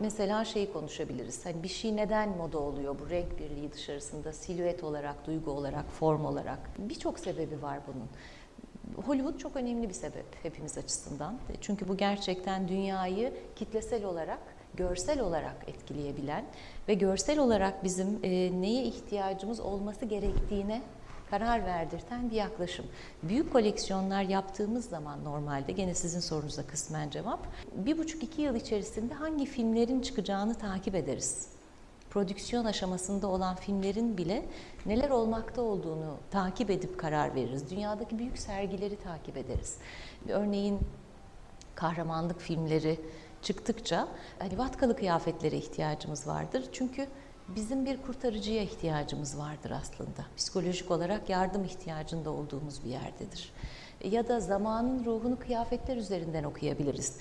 mesela şeyi konuşabiliriz. Hani bir şey neden moda oluyor bu renk birliği dışarısında silüet olarak, duygu olarak, form olarak. Birçok sebebi var bunun. Hollywood çok önemli bir sebep hepimiz açısından. Çünkü bu gerçekten dünyayı kitlesel olarak görsel olarak etkileyebilen ve görsel olarak bizim e, neye ihtiyacımız olması gerektiğine karar verdirten bir yaklaşım. Büyük koleksiyonlar yaptığımız zaman normalde, gene sizin sorunuza kısmen cevap, bir buçuk iki yıl içerisinde hangi filmlerin çıkacağını takip ederiz. Prodüksiyon aşamasında olan filmlerin bile neler olmakta olduğunu takip edip karar veririz. Dünyadaki büyük sergileri takip ederiz. Örneğin kahramanlık filmleri çıktıkça hani vatkalı kıyafetlere ihtiyacımız vardır. Çünkü bizim bir kurtarıcıya ihtiyacımız vardır aslında. Psikolojik olarak yardım ihtiyacında olduğumuz bir yerdedir. Ya da zamanın ruhunu kıyafetler üzerinden okuyabiliriz.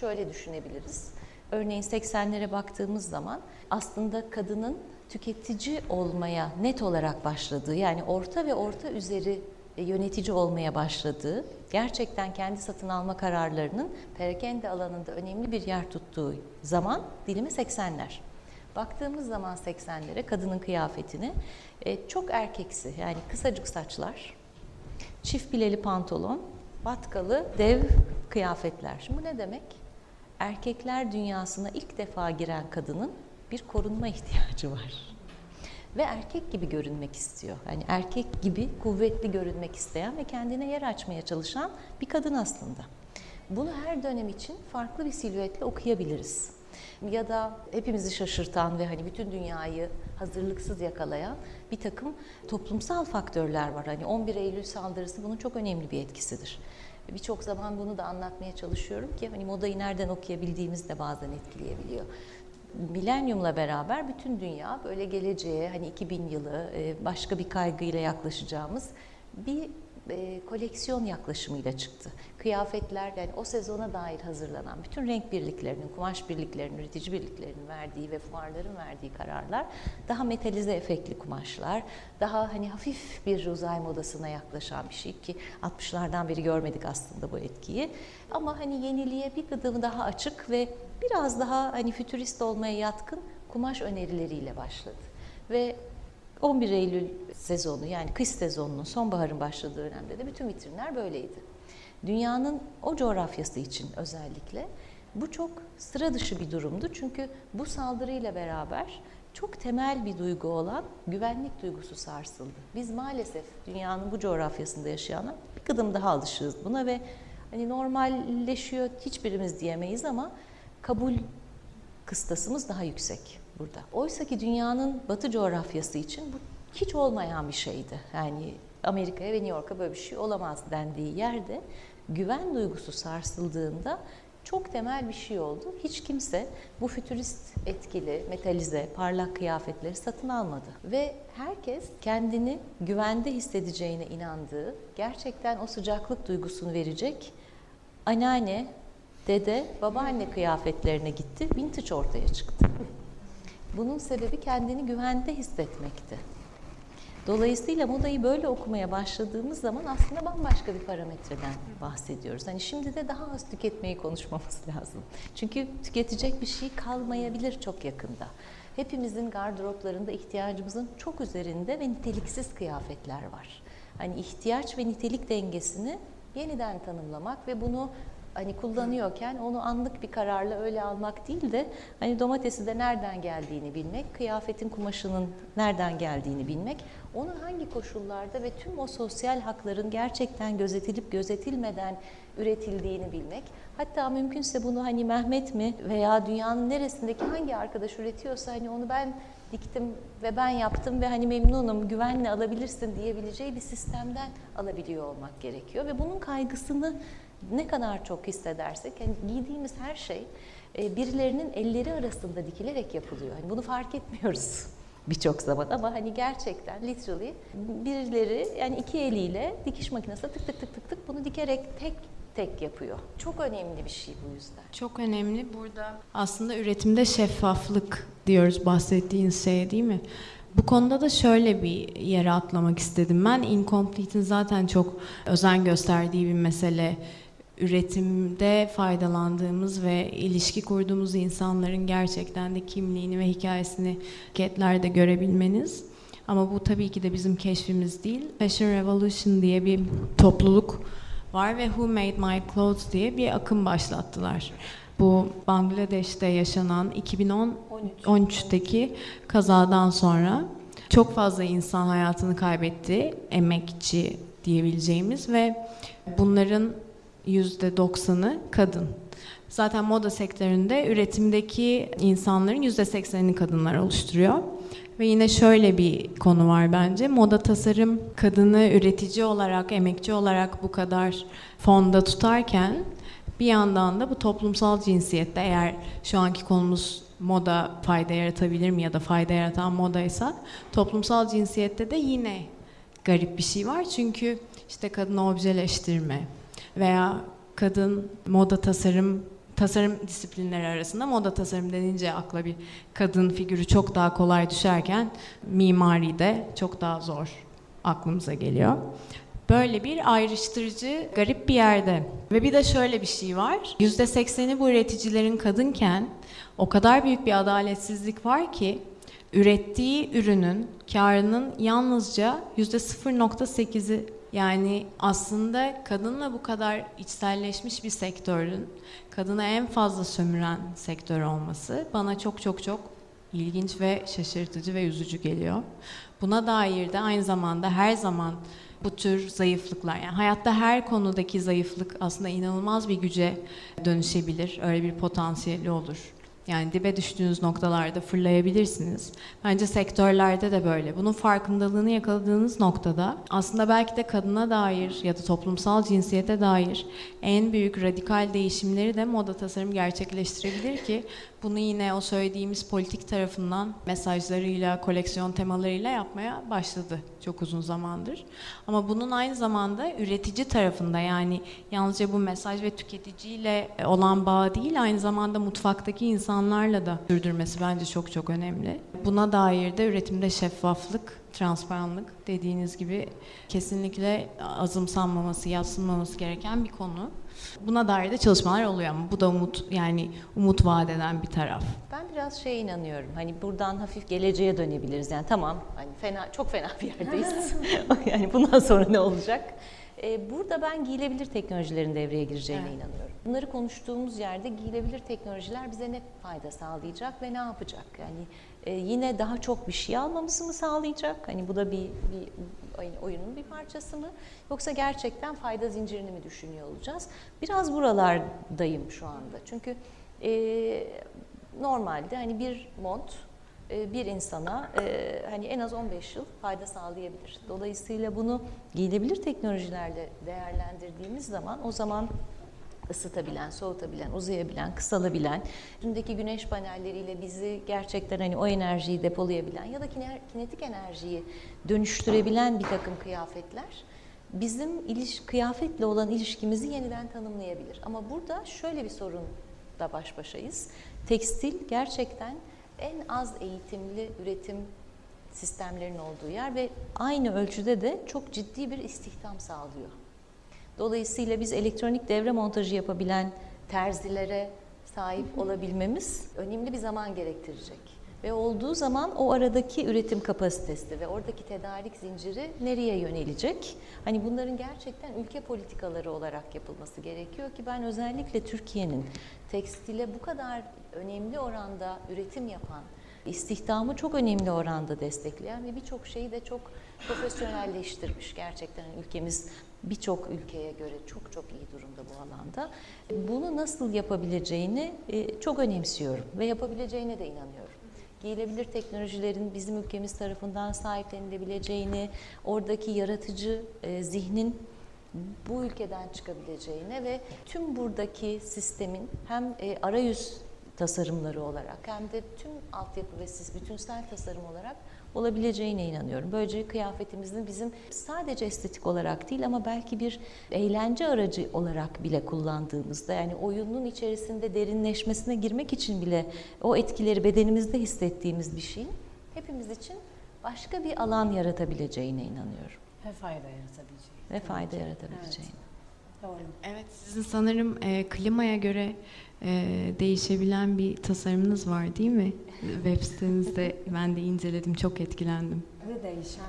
Şöyle düşünebiliriz. Örneğin 80'lere baktığımız zaman aslında kadının tüketici olmaya net olarak başladığı yani orta ve orta üzeri yönetici olmaya başladığı, gerçekten kendi satın alma kararlarının perakende alanında önemli bir yer tuttuğu zaman dilimi 80'ler. Baktığımız zaman 80'lere kadının kıyafetini e, çok erkeksi yani kısacık saçlar, çift bileli pantolon, batkalı dev kıyafetler. Şimdi bu ne demek? Erkekler dünyasına ilk defa giren kadının bir korunma ihtiyacı var. Ve erkek gibi görünmek istiyor. Yani erkek gibi kuvvetli görünmek isteyen ve kendine yer açmaya çalışan bir kadın aslında. Bunu her dönem için farklı bir silüetle okuyabiliriz ya da hepimizi şaşırtan ve hani bütün dünyayı hazırlıksız yakalayan bir takım toplumsal faktörler var. Hani 11 Eylül saldırısı bunun çok önemli bir etkisidir. Birçok zaman bunu da anlatmaya çalışıyorum ki hani modayı nereden okuyabildiğimiz de bazen etkileyebiliyor. Milenyumla beraber bütün dünya böyle geleceğe hani 2000 yılı e, başka bir kaygıyla yaklaşacağımız bir e, koleksiyon yaklaşımıyla çıktı. Kıyafetler yani o sezona dair hazırlanan bütün renk birliklerinin, kumaş birliklerinin, üretici birliklerinin verdiği ve fuarların verdiği kararlar daha metalize efektli kumaşlar, daha hani hafif bir uzay modasına yaklaşan bir şey ki 60'lardan beri görmedik aslında bu etkiyi. Ama hani yeniliğe bir gıdım daha açık ve biraz daha hani fütürist olmaya yatkın kumaş önerileriyle başladı. Ve 11 Eylül sezonu yani kış sezonunun sonbaharın başladığı dönemde de bütün vitrinler böyleydi. Dünyanın o coğrafyası için özellikle bu çok sıra dışı bir durumdu. Çünkü bu saldırıyla beraber çok temel bir duygu olan güvenlik duygusu sarsıldı. Biz maalesef dünyanın bu coğrafyasında yaşayanlar bir kadın daha alışığız buna ve hani normalleşiyor hiçbirimiz diyemeyiz ama kabul kıstasımız daha yüksek burada. Oysa ki dünyanın batı coğrafyası için bu hiç olmayan bir şeydi. Yani Amerika'ya ve New York'a böyle bir şey olamaz dendiği yerde güven duygusu sarsıldığında çok temel bir şey oldu. Hiç kimse bu fütürist etkili, metalize, parlak kıyafetleri satın almadı. Ve herkes kendini güvende hissedeceğine inandığı, gerçekten o sıcaklık duygusunu verecek anneanne, dede, babaanne kıyafetlerine gitti. Vintage ortaya çıktı. Bunun sebebi kendini güvende hissetmekti. Dolayısıyla modayı böyle okumaya başladığımız zaman aslında bambaşka bir parametreden bahsediyoruz. Hani şimdi de daha az tüketmeyi konuşmamız lazım. Çünkü tüketecek bir şey kalmayabilir çok yakında. Hepimizin gardıroplarında ihtiyacımızın çok üzerinde ve niteliksiz kıyafetler var. Hani ihtiyaç ve nitelik dengesini yeniden tanımlamak ve bunu hani kullanıyorken onu anlık bir kararla öyle almak değil de hani domatesi de nereden geldiğini bilmek, kıyafetin kumaşının nereden geldiğini bilmek, onun hangi koşullarda ve tüm o sosyal hakların gerçekten gözetilip gözetilmeden üretildiğini bilmek. Hatta mümkünse bunu hani Mehmet mi veya dünyanın neresindeki hangi arkadaş üretiyorsa hani onu ben diktim ve ben yaptım ve hani memnunum, güvenle alabilirsin diyebileceği bir sistemden alabiliyor olmak gerekiyor ve bunun kaygısını ne kadar çok hissedersek yani giydiğimiz her şey e, birilerinin elleri arasında dikilerek yapılıyor. Yani bunu fark etmiyoruz birçok zaman ama hani gerçekten literally birileri yani iki eliyle dikiş makinesinde tık tık tık tık tık bunu dikerek tek tek yapıyor. Çok önemli bir şey bu yüzden. Çok önemli. Burada aslında üretimde şeffaflık diyoruz bahsettiğiniz şey değil mi? Bu konuda da şöyle bir yere atlamak istedim. Ben Incomplete'in zaten çok özen gösterdiği bir mesele üretimde faydalandığımız ve ilişki kurduğumuz insanların gerçekten de kimliğini ve hikayesini etiketlerde görebilmeniz. Ama bu tabii ki de bizim keşfimiz değil. Fashion Revolution diye bir topluluk var ve Who Made My Clothes diye bir akım başlattılar. Bu Bangladeş'te yaşanan 2013'teki kazadan sonra çok fazla insan hayatını kaybetti, emekçi diyebileceğimiz ve bunların %90'ı kadın. Zaten moda sektöründe üretimdeki insanların %80'ini kadınlar oluşturuyor. Ve yine şöyle bir konu var bence. Moda tasarım kadını üretici olarak, emekçi olarak bu kadar fonda tutarken bir yandan da bu toplumsal cinsiyette eğer şu anki konumuz moda fayda yaratabilir mi ya da fayda yaratan modaysa toplumsal cinsiyette de yine garip bir şey var. Çünkü işte kadını objeleştirme veya kadın moda tasarım tasarım disiplinleri arasında moda tasarım denince akla bir kadın figürü çok daha kolay düşerken mimari de çok daha zor aklımıza geliyor. Böyle bir ayrıştırıcı garip bir yerde. Ve bir de şöyle bir şey var. %80'i bu üreticilerin kadınken o kadar büyük bir adaletsizlik var ki ürettiği ürünün karının yalnızca %0.8'i yani aslında kadınla bu kadar içselleşmiş bir sektörün kadını en fazla sömüren sektör olması bana çok çok çok ilginç ve şaşırtıcı ve üzücü geliyor. Buna dair de aynı zamanda her zaman bu tür zayıflıklar yani hayatta her konudaki zayıflık aslında inanılmaz bir güce dönüşebilir. Öyle bir potansiyeli olur. Yani dibe düştüğünüz noktalarda fırlayabilirsiniz. Bence sektörlerde de böyle. Bunun farkındalığını yakaladığınız noktada aslında belki de kadına dair ya da toplumsal cinsiyete dair en büyük radikal değişimleri de moda tasarım gerçekleştirebilir ki bunu yine o söylediğimiz politik tarafından mesajlarıyla, koleksiyon temalarıyla yapmaya başladı çok uzun zamandır. Ama bunun aynı zamanda üretici tarafında yani yalnızca bu mesaj ve tüketiciyle olan bağ değil aynı zamanda mutfaktaki insanlarla da sürdürmesi bence çok çok önemli. Buna dair de üretimde şeffaflık, transparanlık dediğiniz gibi kesinlikle azımsanmaması, yatsınmaması gereken bir konu. Buna dair de çalışmalar oluyor ama bu da umut yani umut vaat eden bir taraf. Ben biraz şeye inanıyorum. Hani buradan hafif geleceğe dönebiliriz. Yani tamam hani fena çok fena bir yerdeyiz. yani bundan sonra ne olacak? Ee, burada ben giyilebilir teknolojilerin devreye gireceğine evet. inanıyorum. Bunları konuştuğumuz yerde giyilebilir teknolojiler bize ne fayda sağlayacak ve ne yapacak? Yani e, yine daha çok bir şey almamızı mı sağlayacak? Hani bu da bir, bir oyunun bir parçası mı? Yoksa gerçekten fayda zincirini mi düşünüyor olacağız? Biraz buralardayım şu anda. Çünkü e, normalde hani bir mont e, bir insana e, hani en az 15 yıl fayda sağlayabilir. Dolayısıyla bunu giyilebilir teknolojilerle değerlendirdiğimiz zaman o zaman ısıtabilen, soğutabilen, uzayabilen, kısalabilen, üstündeki güneş panelleriyle bizi gerçekten hani o enerjiyi depolayabilen ya da kinetik enerjiyi dönüştürebilen bir takım kıyafetler bizim iliş, kıyafetle olan ilişkimizi yeniden tanımlayabilir. Ama burada şöyle bir sorun da baş başayız. Tekstil gerçekten en az eğitimli üretim sistemlerin olduğu yer ve aynı ölçüde de çok ciddi bir istihdam sağlıyor. Dolayısıyla biz elektronik devre montajı yapabilen terzilere sahip olabilmemiz önemli bir zaman gerektirecek. Ve olduğu zaman o aradaki üretim kapasitesi ve oradaki tedarik zinciri nereye yönelecek? Hani bunların gerçekten ülke politikaları olarak yapılması gerekiyor ki ben özellikle Türkiye'nin tekstile bu kadar önemli oranda üretim yapan, istihdamı çok önemli oranda destekleyen ve birçok şeyi de çok profesyonelleştirmiş. Gerçekten ülkemiz birçok ülkeye göre çok çok iyi durumda bu alanda. Bunu nasıl yapabileceğini e, çok önemsiyorum ve yapabileceğine de inanıyorum. Giyilebilir teknolojilerin bizim ülkemiz tarafından sahiplenilebileceğini, oradaki yaratıcı e, zihnin bu ülkeden çıkabileceğine ve tüm buradaki sistemin hem e, arayüz tasarımları olarak hem de tüm altyapı ve siz bütünsel tasarım olarak olabileceğine inanıyorum. Böylece kıyafetimizin bizim sadece estetik olarak değil ama belki bir eğlence aracı olarak bile kullandığımızda yani oyunun içerisinde derinleşmesine girmek için bile o etkileri bedenimizde hissettiğimiz bir şeyin hepimiz için başka bir alan yaratabileceğine inanıyorum Ve fayda yaratabileceği. ve fayda yaratabileceğine. Doğru. Evet, sizin sanırım e, klimaya göre e, değişebilen bir tasarımınız var değil mi? Web sitenizde ben de inceledim, çok etkilendim. Ve değişen.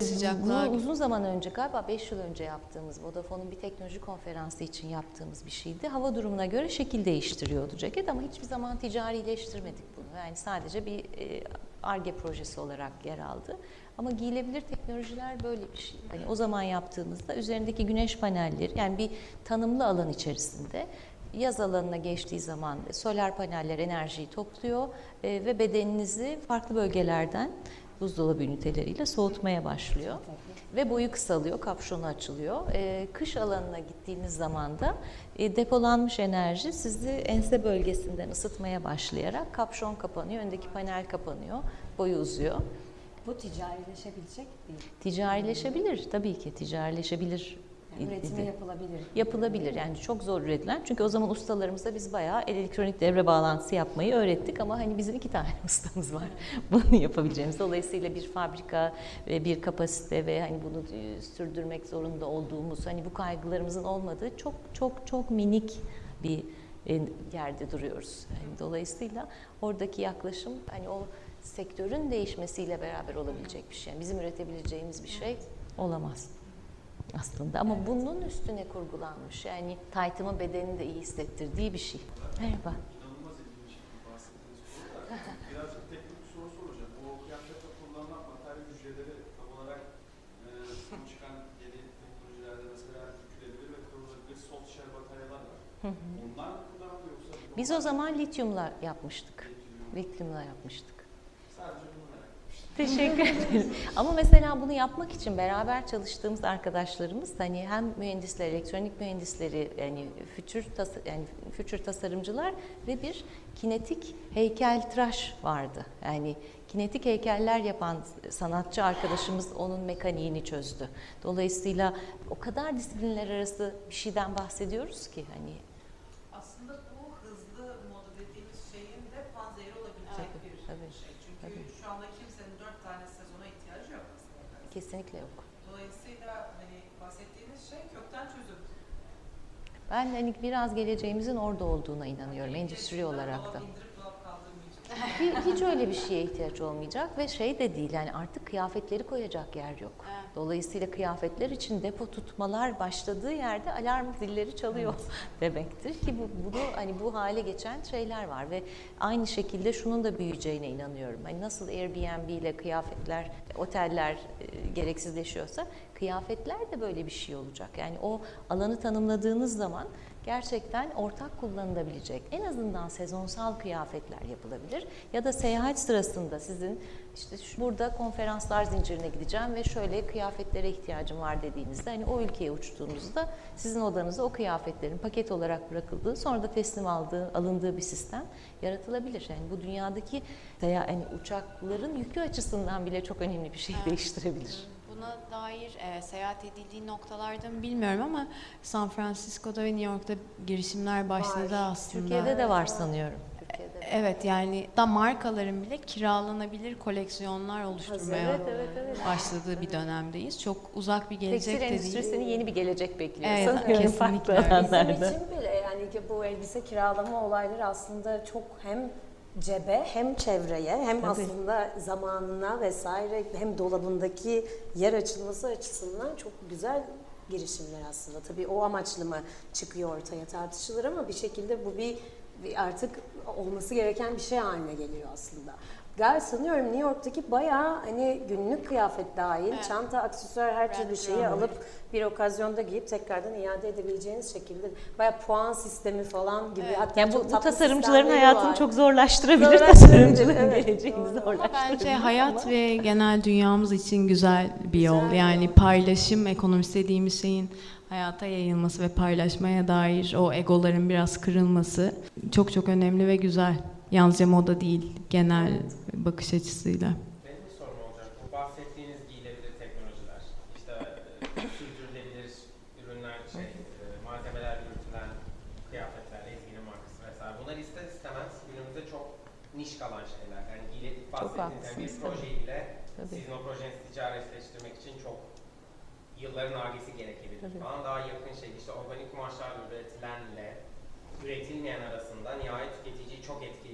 Sıcaklığa Bunu uzun zaman önce galiba 5 yıl önce yaptığımız Vodafone'un bir teknoloji konferansı için yaptığımız bir şeydi. Hava durumuna göre şekil değiştiriyordu ceket ama hiçbir zaman ticarileştirmedik bunu. Yani sadece bir ARGE projesi olarak yer aldı. Ama giyilebilir teknolojiler böyle bir şey. Hani o zaman yaptığımızda üzerindeki güneş panelleri yani bir tanımlı alan içerisinde yaz alanına geçtiği zaman solar paneller enerjiyi topluyor e, ve bedeninizi farklı bölgelerden buzdolabı üniteleriyle soğutmaya başlıyor. Ve boyu kısalıyor, kapşonu açılıyor. E, kış alanına gittiğiniz zaman da e, depolanmış enerji sizi ense bölgesinden ısıtmaya başlayarak kapşon kapanıyor, öndeki panel kapanıyor, boyu uzuyor. Bu ticarileşebilecek bir Ticarileşebilir tabii ki ticarileşebilir. Yani yapılabilir. Yapılabilir yani çok zor üretilen. Çünkü o zaman ustalarımıza biz bayağı elektronik devre bağlantısı yapmayı öğrettik ama hani bizim iki tane ustamız var bunu yapabileceğimiz. Dolayısıyla bir fabrika ve bir kapasite ve hani bunu e, sürdürmek zorunda olduğumuz hani bu kaygılarımızın olmadığı çok çok çok minik bir e, yerde duruyoruz. Yani dolayısıyla oradaki yaklaşım hani o sektörün değişmesiyle beraber olabilecek bir şey. Yani bizim üretebileceğimiz bir şey olamaz aslında ama bunun üstüne kurgulanmış. Yani taytımın bedenini de iyi hissettirdiği bir şey. Merhaba. Birazcık teknik bir soru soracağım. O kıyafette kullanılan materyal hücreleri tam olarak son çıkan yeni teknolojilerde mesela bükülebilir ve kırılabilir soft shell bataryalar var. Mı bu Biz o zaman lityumla yapmıştık. Lityumla yapmıştık. sadece bunu merak etmiştim. Teşekkür ederim. Ama mesela bunu yapmak için beraber çalıştığımız arkadaşlarımız hani hem mühendisler, elektronik mühendisleri yani fütür tas yani fütür tasarımcılar ve bir kinetik heykeltıraş vardı. Yani kinetik heykeller yapan sanatçı arkadaşımız onun mekaniğini çözdü. Dolayısıyla o kadar disiplinler arası bir şeyden bahsediyoruz ki hani Aslında bu hızlı moda dediğimiz şeyin de panzehiri olabilecek Tabii, bir tabii, şey. Çünkü tabii. şu anda kimsenin dört tane sezona ihtiyacı yok aslında. kesinlikle yok. Dolayısıyla hani bahsettiğiniz şey kökten çözüm. Ben hani biraz geleceğimizin orada olduğuna inanıyorum endüstri olarak da. Dolap indirip dolap kaldırmayacak. Hi- Hiç öyle bir şeye ihtiyaç olmayacak ve şey de değil yani artık kıyafetleri koyacak yer yok. Dolayısıyla kıyafetler için depo tutmalar başladığı yerde alarm zilleri çalıyor demektir ki bu bunu hani bu hale geçen şeyler var ve aynı şekilde şunun da büyüyeceğine inanıyorum. Hani nasıl Airbnb ile kıyafetler, oteller e, gereksizleşiyorsa kıyafetler de böyle bir şey olacak. Yani o alanı tanımladığınız zaman gerçekten ortak kullanılabilecek en azından sezonsal kıyafetler yapılabilir ya da seyahat sırasında sizin işte burada konferanslar zincirine gideceğim ve şöyle kıyafetlere ihtiyacım var dediğinizde hani o ülkeye uçtuğunuzda sizin odanıza o kıyafetlerin paket olarak bırakıldığı sonra da teslim aldığı alındığı bir sistem yaratılabilir. Yani bu dünyadaki veya hani uçakların yükü açısından bile çok önemli bir şey değiştirebilir. Buna dair e, seyahat edildiği noktalarda mı bilmiyorum ama San Francisco'da ve New York'ta girişimler başladı Var. aslında. Türkiye'de de var sanıyorum. Evet yani da markaların bile kiralanabilir koleksiyonlar oluşturmaya Evet, evet, evet. başladığı bir dönemdeyiz. Çok uzak bir gelecek Tekstil de değil. endüstrisini yeni bir gelecek bekliyor. Evet, sanıyorum kesinlikle farklı alanlarda. Bizim için bile yani ki bu elbise kiralama olayları aslında çok hem cebe hem çevreye hem Tabii. aslında zamanına vesaire hem dolabındaki yer açılması açısından çok güzel girişimler aslında. Tabii o amaçlı mı çıkıyor ortaya tartışılır ama bir şekilde bu bir, bir artık olması gereken bir şey haline geliyor aslında. Galiba sanıyorum New York'taki bayağı hani günlük kıyafet dahil, Evet. çanta, aksesuar her türlü Brand şeyi Brown. alıp bir okazyonda giyip tekrardan iade edebileceğiniz şekilde bayağı puan sistemi falan gibi Evet. hatta Yani bu, bu tasarımcıların hayatını var. çok zorlaştırabilir, tasarımcının evet, geleceğini zorlaştırabilir. Bence hayat ve genel dünyamız için güzel bir yol. Güzel yani yol. paylaşım ekonomisi dediğimiz şeyin hayata yayılması ve paylaşmaya dair o egoların biraz kırılması çok çok önemli ve güzel. Yalnızca moda değil, genel bakış açısıyla. Benim bir sorum olacak. Bu bahsettiğiniz giyilebilir teknolojiler, işte e, sürdürülebilir ürünler, şey, e, malzemeler üretilen kıyafetler, ezginin markası vesaire. Bunlar ister istemez günümüzde çok niş kalan şeyler. Yani giyile, bahsettiğiniz yani bir bile Tabii. sizin o projenizi ticaretleştirmek için çok yılların argesi gerekebilir Tabii. falan. Daha yakın şey işte organik kumaşlarla üretilenle üretilmeyen arasında nihayet tüketiciyi çok cebini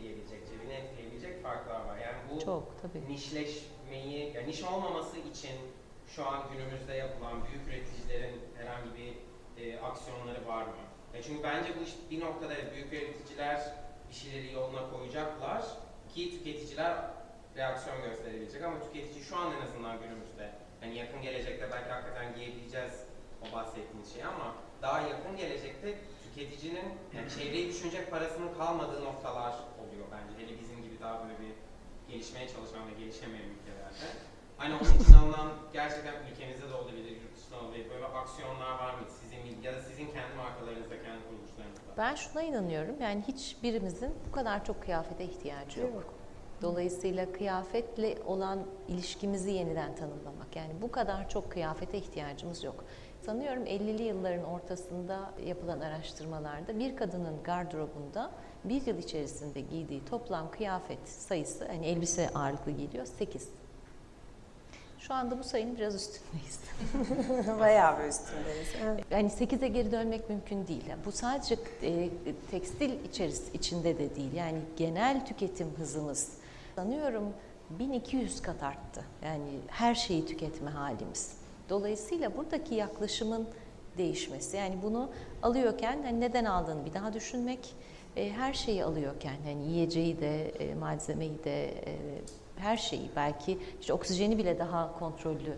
farklar var. Yani bu Çok tabii. nişleşmeyi, yani niş olmaması için şu an günümüzde yapılan büyük üreticilerin herhangi bir e, aksiyonları var mı? Ya çünkü bence bu iş bir noktada büyük üreticiler bir şeyleri yoluna koyacaklar ki tüketiciler reaksiyon gösterebilecek ama tüketici şu an en azından günümüzde yani yakın gelecekte belki hakikaten giyebileceğiz o bahsettiğiniz şey ama daha yakın gelecekte tüketicinin yani çevreyi düşünecek parasının kalmadığı noktalar oluyor bence. Hele gibi daha böyle bir gelişmeye çalışan ve gelişemeyen ülkelerde. Hani onun için alınan gerçekten ülkemizde de olabilir, yurt dışında olabilir. Böyle aksiyonlar var mı sizin ya da sizin kendi markalarınızda, kendi kuruluşlarınızda? Ben şuna inanıyorum. Yani hiçbirimizin bu kadar çok kıyafete ihtiyacı yok. Dolayısıyla kıyafetle olan ilişkimizi yeniden tanımlamak. Yani bu kadar çok kıyafete ihtiyacımız yok. Sanıyorum 50'li yılların ortasında yapılan araştırmalarda bir kadının gardırobunda bir yıl içerisinde giydiği toplam kıyafet sayısı, hani elbise ağırlıklı giyiliyor, 8. Şu anda bu sayının biraz üstündeyiz. bayağı bir üstündeyiz. Evet. Yani 8'e geri dönmek mümkün değil. Bu sadece e, tekstil içeris içinde de değil. Yani genel tüketim hızımız sanıyorum 1200 kat arttı. Yani her şeyi tüketme halimiz. Dolayısıyla buradaki yaklaşımın değişmesi. Yani bunu alıyorken hani neden aldığını bir daha düşünmek, e, her şeyi alıyorken hani yiyeceği de, e, malzemeyi de, e, her şeyi belki işte oksijeni bile daha kontrollü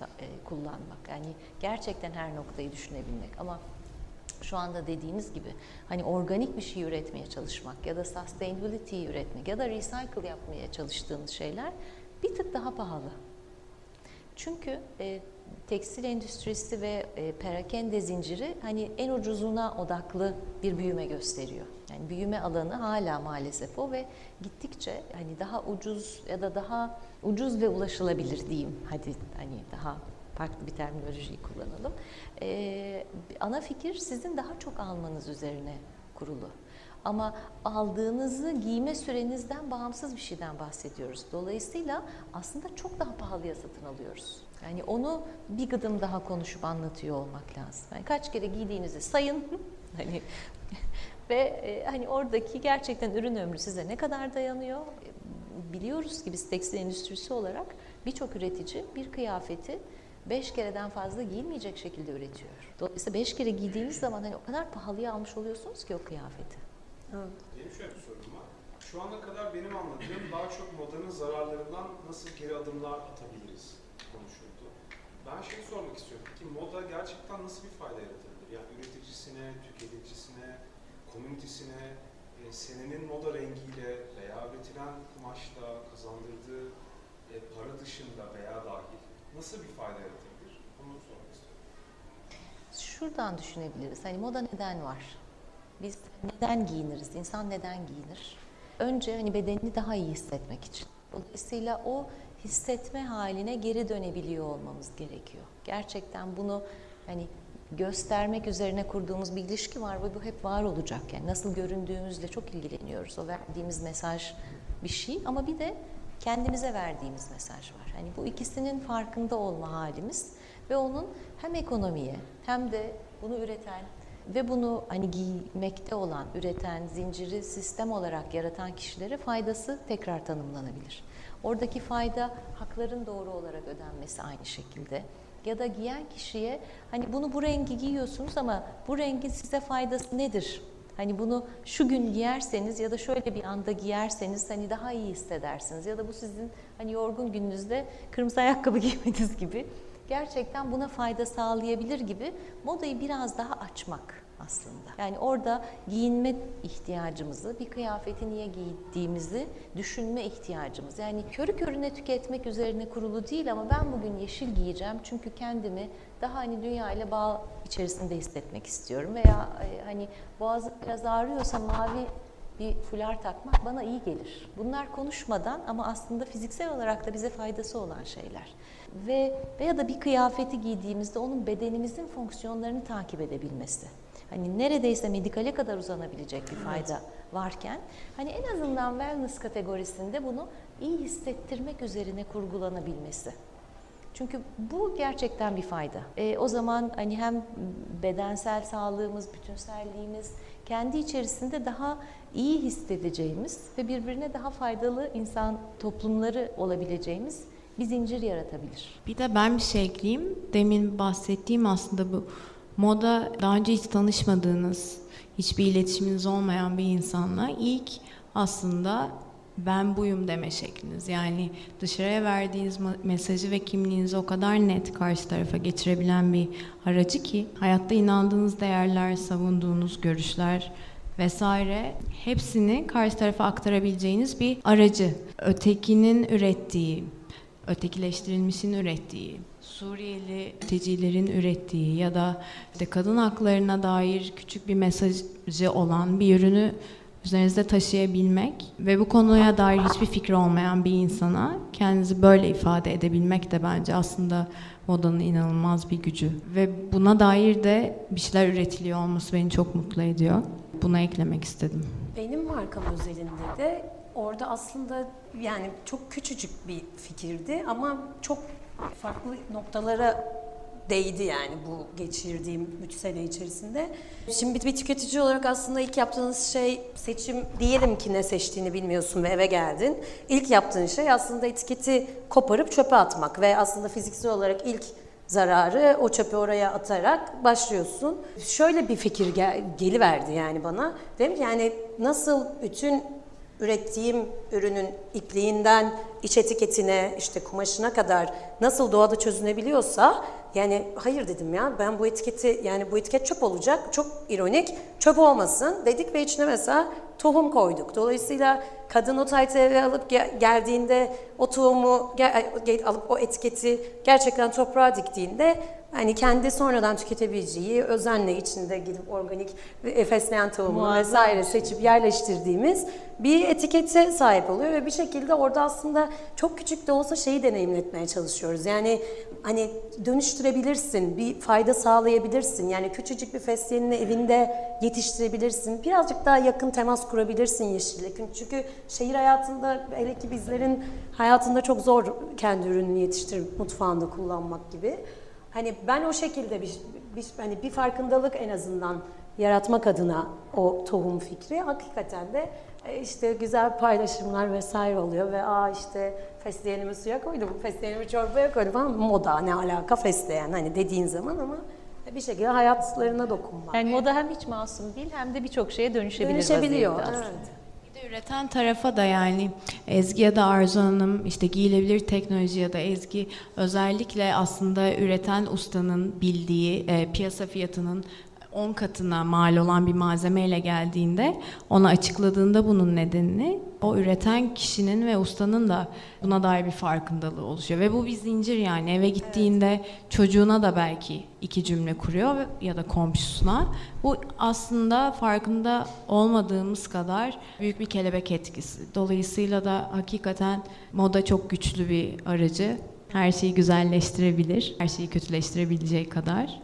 e, kullanmak. Yani gerçekten her noktayı düşünebilmek ama şu anda dediğiniz gibi hani organik bir şey üretmeye çalışmak ya da sustainability üretmek ya da recycle yapmaya çalıştığınız şeyler bir tık daha pahalı. Çünkü e, tekstil endüstrisi ve e, perakende zinciri hani en ucuzuna odaklı bir büyüme gösteriyor. Yani büyüme alanı hala maalesef o ve gittikçe hani daha ucuz ya da daha ucuz ve ulaşılabilir diyeyim. Hadi hani daha farklı bir terminolojiyi kullanalım. E, ana fikir sizin daha çok almanız üzerine kurulu. Ama aldığınızı giyme sürenizden bağımsız bir şeyden bahsediyoruz. Dolayısıyla aslında çok daha pahalıya satın alıyoruz. Yani onu bir gıdım daha konuşup anlatıyor olmak lazım. Yani kaç kere giydiğinizi sayın. hani ve e, hani oradaki gerçekten ürün ömrü size ne kadar dayanıyor? Biliyoruz ki biz tekstil endüstrisi olarak birçok üretici bir kıyafeti beş kereden fazla giyilmeyecek şekilde üretiyor. Dolayısıyla beş kere giydiğiniz zaman hani o kadar pahalıya almış oluyorsunuz ki o kıyafeti. Benim şöyle bir sorum var. Şu ana kadar benim anladığım daha çok modanın zararlarından nasıl geri adımlar atabiliriz konuşuldu. Ben şey sormak istiyorum. Peki moda gerçekten nasıl bir fayda yaratabilir? Yani üreticisine, tüketicisine, komünitesine, e, senenin moda rengiyle veya üretilen kumaşla kazandırdığı e, para dışında veya dahil nasıl bir fayda yaratabilir? Bunu sormak istiyorum. Şuradan düşünebiliriz. Hani moda neden var? Biz neden giyiniriz? İnsan neden giyinir? Önce hani bedenini daha iyi hissetmek için. Dolayısıyla o hissetme haline geri dönebiliyor olmamız gerekiyor. Gerçekten bunu hani göstermek üzerine kurduğumuz bir ilişki var ve bu hep var olacak. Yani nasıl göründüğümüzle çok ilgileniyoruz. O verdiğimiz mesaj bir şey ama bir de kendimize verdiğimiz mesaj var. Hani bu ikisinin farkında olma halimiz ve onun hem ekonomiye hem de bunu üreten ve bunu hani giymekte olan, üreten, zinciri sistem olarak yaratan kişilere faydası tekrar tanımlanabilir. Oradaki fayda hakların doğru olarak ödenmesi aynı şekilde. Ya da giyen kişiye hani bunu bu rengi giyiyorsunuz ama bu rengin size faydası nedir? Hani bunu şu gün giyerseniz ya da şöyle bir anda giyerseniz hani daha iyi hissedersiniz. Ya da bu sizin hani yorgun gününüzde kırmızı ayakkabı giymeniz gibi gerçekten buna fayda sağlayabilir gibi modayı biraz daha açmak aslında. Yani orada giyinme ihtiyacımızı, bir kıyafeti niye giydiğimizi düşünme ihtiyacımız. Yani körü körüne tüketmek üzerine kurulu değil ama ben bugün yeşil giyeceğim çünkü kendimi daha hani dünya ile bağ içerisinde hissetmek istiyorum veya e, hani boğazım biraz ağrıyorsa mavi bir fular takmak bana iyi gelir. Bunlar konuşmadan ama aslında fiziksel olarak da bize faydası olan şeyler. Ve veya da bir kıyafeti giydiğimizde onun bedenimizin fonksiyonlarını takip edebilmesi. Hani neredeyse medikale kadar uzanabilecek bir fayda varken hani en azından wellness kategorisinde bunu iyi hissettirmek üzerine kurgulanabilmesi. Çünkü bu gerçekten bir fayda. E, o zaman hani hem bedensel sağlığımız, bütünselliğimiz, kendi içerisinde daha iyi hissedeceğimiz ve birbirine daha faydalı insan toplumları olabileceğimiz bir zincir yaratabilir. Bir de ben bir şey ekleyeyim. Demin bahsettiğim aslında bu moda daha önce hiç tanışmadığınız, hiçbir iletişiminiz olmayan bir insanla ilk aslında ben buyum deme şekliniz. Yani dışarıya verdiğiniz mesajı ve kimliğinizi o kadar net karşı tarafa geçirebilen bir aracı ki hayatta inandığınız değerler, savunduğunuz görüşler vesaire hepsini karşı tarafa aktarabileceğiniz bir aracı. Ötekinin ürettiği, ötekileştirilmişin ürettiği, Suriyeli mültecilerin ürettiği ya da işte kadın haklarına dair küçük bir mesajı olan bir ürünü üzerinizde taşıyabilmek ve bu konuya dair hiçbir fikri olmayan bir insana kendinizi böyle ifade edebilmek de bence aslında modanın inanılmaz bir gücü. Ve buna dair de bir şeyler üretiliyor olması beni çok mutlu ediyor. Buna eklemek istedim. Benim markam özelinde de orada aslında yani çok küçücük bir fikirdi ama çok farklı noktalara değdi yani bu geçirdiğim 3 sene içerisinde. Şimdi bir tüketici olarak aslında ilk yaptığınız şey seçim diyelim ki ne seçtiğini bilmiyorsun ve eve geldin. İlk yaptığın şey aslında etiketi koparıp çöpe atmak ve aslında fiziksel olarak ilk zararı o çöpe oraya atarak başlıyorsun. Şöyle bir fikir gel geliverdi yani bana. Dedim ki yani nasıl bütün ürettiğim ürünün ipliğinden iç etiketine, işte kumaşına kadar nasıl doğada çözünebiliyorsa yani hayır dedim ya ben bu etiketi yani bu etiket çöp olacak. Çok ironik. Çöp olmasın dedik ve içine mesela tohum koyduk. Dolayısıyla kadın o taytı eve alıp geldiğinde o tohumu alıp o etiketi gerçekten toprağa diktiğinde hani kendi sonradan tüketebileceği özenle içinde gidip organik ve fesleğen tohumu vesaire seçip yerleştirdiğimiz bir etikete sahip oluyor ve bir şekilde orada aslında çok küçük de olsa şeyi deneyimletmeye çalışıyoruz. Yani hani dönüştürebilirsin, bir fayda sağlayabilirsin. Yani küçücük bir fesleğenini evinde yetiştirebilirsin. Birazcık daha yakın temas kurabilirsin yeşille. Çünkü şehir hayatında hele ki bizlerin hayatında çok zor kendi ürününü yetiştirip mutfağında kullanmak gibi. Hani ben o şekilde bir, bir hani bir farkındalık en azından yaratmak adına o tohum fikri hakikaten de e, işte güzel paylaşımlar vesaire oluyor ve aa işte fesleğenimi suya koydum, fesleğenimi çorbaya koydum falan moda ne alaka fesleğen hani dediğin zaman ama bir şekilde hayatlarına dokunmak. Yani moda hem hiç masum değil hem de birçok şeye dönüşebilir Dönüşebiliyor, evet. Üreten tarafa da yani Ezgi ya da Arzu Hanım işte giyilebilir teknoloji ya da Ezgi özellikle aslında üreten ustanın bildiği e, piyasa fiyatının 10 katına mal olan bir malzemeyle geldiğinde ona açıkladığında bunun nedenini o üreten kişinin ve ustanın da buna dair bir farkındalığı oluşuyor. Ve bu bir zincir yani eve gittiğinde evet. çocuğuna da belki iki cümle kuruyor ya da komşusuna. Bu aslında farkında olmadığımız kadar büyük bir kelebek etkisi. Dolayısıyla da hakikaten moda çok güçlü bir aracı. Her şeyi güzelleştirebilir, her şeyi kötüleştirebileceği kadar.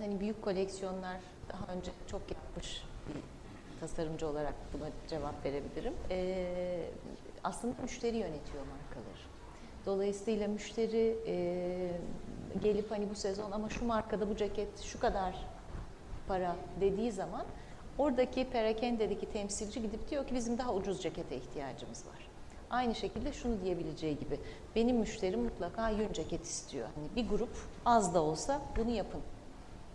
Hani büyük koleksiyonlar daha önce çok yapmış bir tasarımcı olarak buna cevap verebilirim. Ee, aslında müşteri yönetiyor markaları. Dolayısıyla müşteri e, gelip hani bu sezon ama şu markada bu ceket şu kadar para dediği zaman oradaki perakendedeki temsilci gidip diyor ki bizim daha ucuz cekete ihtiyacımız var. Aynı şekilde şunu diyebileceği gibi benim müşterim mutlaka yün ceket istiyor. Hani bir grup az da olsa bunu yapın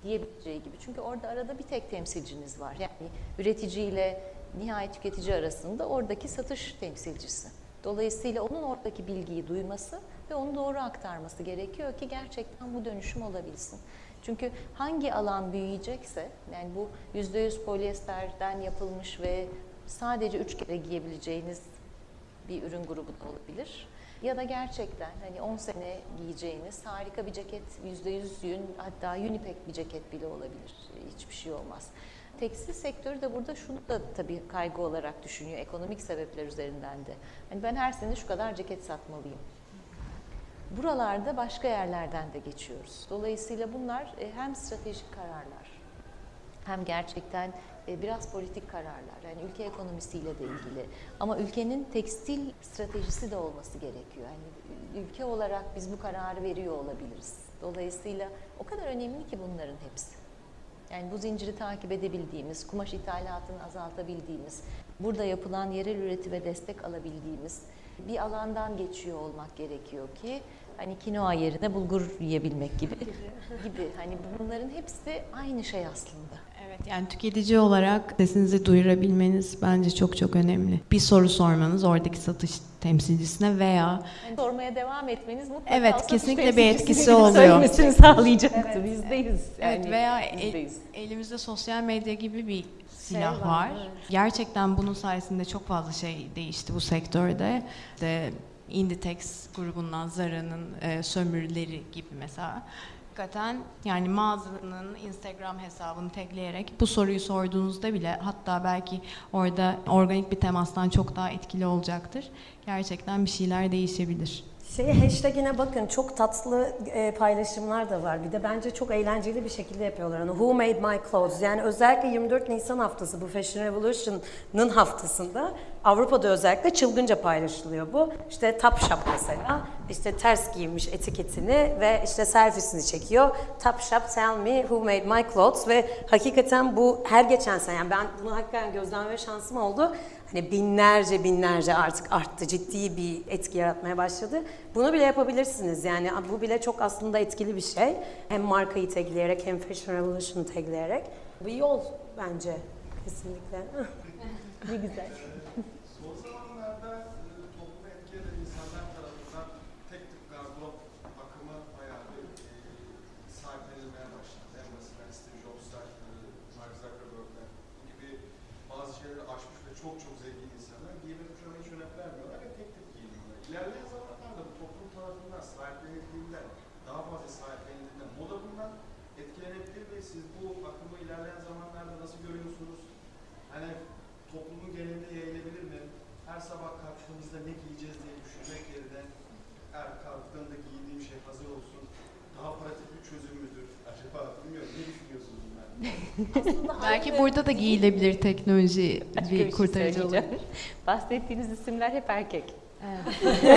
diyebileceği gibi. Çünkü orada arada bir tek temsilciniz var. Yani üretici ile nihai tüketici arasında oradaki satış temsilcisi. Dolayısıyla onun oradaki bilgiyi duyması ve onu doğru aktarması gerekiyor ki gerçekten bu dönüşüm olabilsin. Çünkü hangi alan büyüyecekse, yani bu %100 polyesterden yapılmış ve sadece üç kere giyebileceğiniz bir ürün grubu da olabilir. Ya da gerçekten hani 10 sene giyeceğiniz harika bir ceket, %100 yün hatta yünipek bir ceket bile olabilir. Hiçbir şey olmaz. Tekstil sektörü de burada şunu da tabii kaygı olarak düşünüyor ekonomik sebepler üzerinden de. Hani ben her sene şu kadar ceket satmalıyım. Buralarda başka yerlerden de geçiyoruz. Dolayısıyla bunlar e, hem stratejik kararlar hem gerçekten biraz politik kararlar. Yani ülke ekonomisiyle de ilgili. Ama ülkenin tekstil stratejisi de olması gerekiyor. Yani ülke olarak biz bu kararı veriyor olabiliriz. Dolayısıyla o kadar önemli ki bunların hepsi. Yani bu zinciri takip edebildiğimiz, kumaş ithalatını azaltabildiğimiz, burada yapılan yerel üretime destek alabildiğimiz bir alandan geçiyor olmak gerekiyor ki hani kinoa yerine bulgur yiyebilmek gibi gibi hani bunların hepsi aynı şey aslında. Evet yani tüketici olarak sesinizi duyurabilmeniz bence çok çok önemli. Bir soru sormanız oradaki satış temsilcisine veya Yani sormaya devam etmeniz mutlaka Evet, kesinlikle bir etkisi oluyor. Söylemesini sağlayacaktır. Bizdeyiz. evet Yani veya el- bizdeyiz. elimizde sosyal medya gibi bir silah var, var. evet. Gerçekten bunun sayesinde çok fazla şey değişti bu sektörde. İşte Inditex grubundan Zara'nın e, sömürüleri gibi mesela. Hakikaten yani mağazanın Instagram hesabını tagleyerek bu soruyu sorduğunuzda bile hatta belki orada organik bir temastan çok daha etkili olacaktır. Gerçekten bir şeyler değişebilir. Şey hashtagine bakın çok tatlı e, paylaşımlar da var. Bir de bence çok eğlenceli bir şekilde yapıyorlar. Hani Who made my clothes? Yani özellikle 24 Nisan haftası bu Fashion Revolution'ın haftasında Avrupa'da özellikle çılgınca paylaşılıyor bu. İşte Topshop mesela işte ters giymiş etiketini ve işte selfiesini çekiyor. Topshop tell me who made my clothes ve hakikaten bu her geçen sene yani ben bunu hakikaten gözlemleme şansım oldu. Hani binlerce binlerce artık arttı. Ciddi bir etki yaratmaya başladı. Bunu bile yapabilirsiniz. Yani bu bile çok aslında etkili bir şey. Hem markayı tagleyerek hem Fashion Revolution'ı tagleyerek. Bir yol bence kesinlikle. Ne güzel. Son zamanlarda e, toplumu etkileyen insanlar tarafından tek tip gardırop akımı bayağı bir e, sahiplenilmeye başladı. En basitinden Steve Jobs'lar, e, Mark Zuckerberg'ler gibi bazı şeyleri aşmış ve çok çok zengin insanlar giyime kuşama hiç önem vermiyorlar ve tek tip giyiniyorlar. İlerleyen zamanlarda bu toplum tarafından sahiplenildiğinde, daha fazla sahiplenildiğinde moda bundan etkilenebilir ve siz bu akımı ilerleyen zamanlarda nasıl görüyorsunuz? Hani toplumun genelinde yayılabilir mi? Her sabah kalktığımızda ne giyeceğiz diye düşünmek yerine her kalktığında giydiğim şey hazır olsun. Daha pratik bir çözüm müdür? Acaba bilmiyorum. Ne düşünüyorsunuz bunlar? Belki burada da giyilebilir teknoloji Başka bir şey kurtarıcı olur. Bahsettiğiniz isimler hep erkek.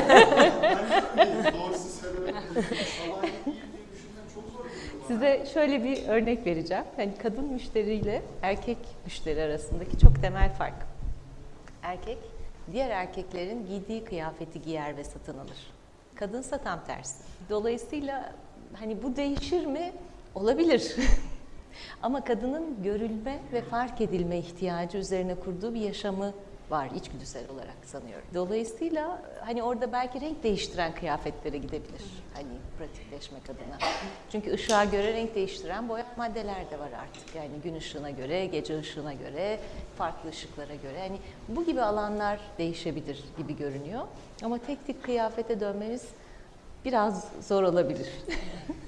Size şöyle bir örnek vereceğim. Hani kadın müşteriyle erkek müşteri arasındaki çok temel fark. Erkek diğer erkeklerin giydiği kıyafeti giyer ve satın alır. Kadınsa tam tersi. Dolayısıyla hani bu değişir mi? Olabilir. Ama kadının görülme ve fark edilme ihtiyacı üzerine kurduğu bir yaşamı var içgüdüsel olarak sanıyorum. Dolayısıyla hani orada belki renk değiştiren kıyafetlere gidebilir. Hani pratikleşmek adına. Çünkü ışığa göre renk değiştiren boya maddeler de var artık. Yani gün ışığına göre, gece ışığına göre, farklı ışıklara göre. Hani bu gibi alanlar değişebilir gibi görünüyor. Ama tek tip kıyafete dönmemiz biraz zor olabilir.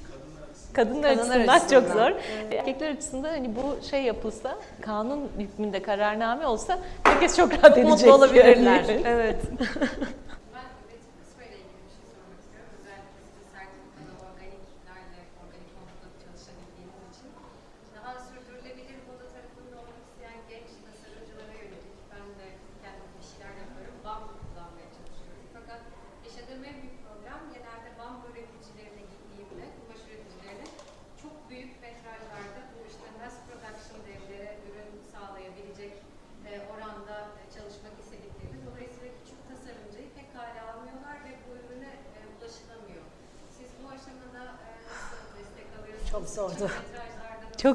Kadınlar, Kadınlar açısından, açısından, çok zor. Erkekler açısından hani bu şey yapılsa, kanun hükmünde kararname olsa herkes çok rahat edecek. Mutlu olabilirler. yani. Evet. Ben üretim kısmıyla ilgili bir şey sormak istiyorum. Özellikle size sertifikalı organiklerle, organik konusunda çalışabildiğiniz için. Çok zordu.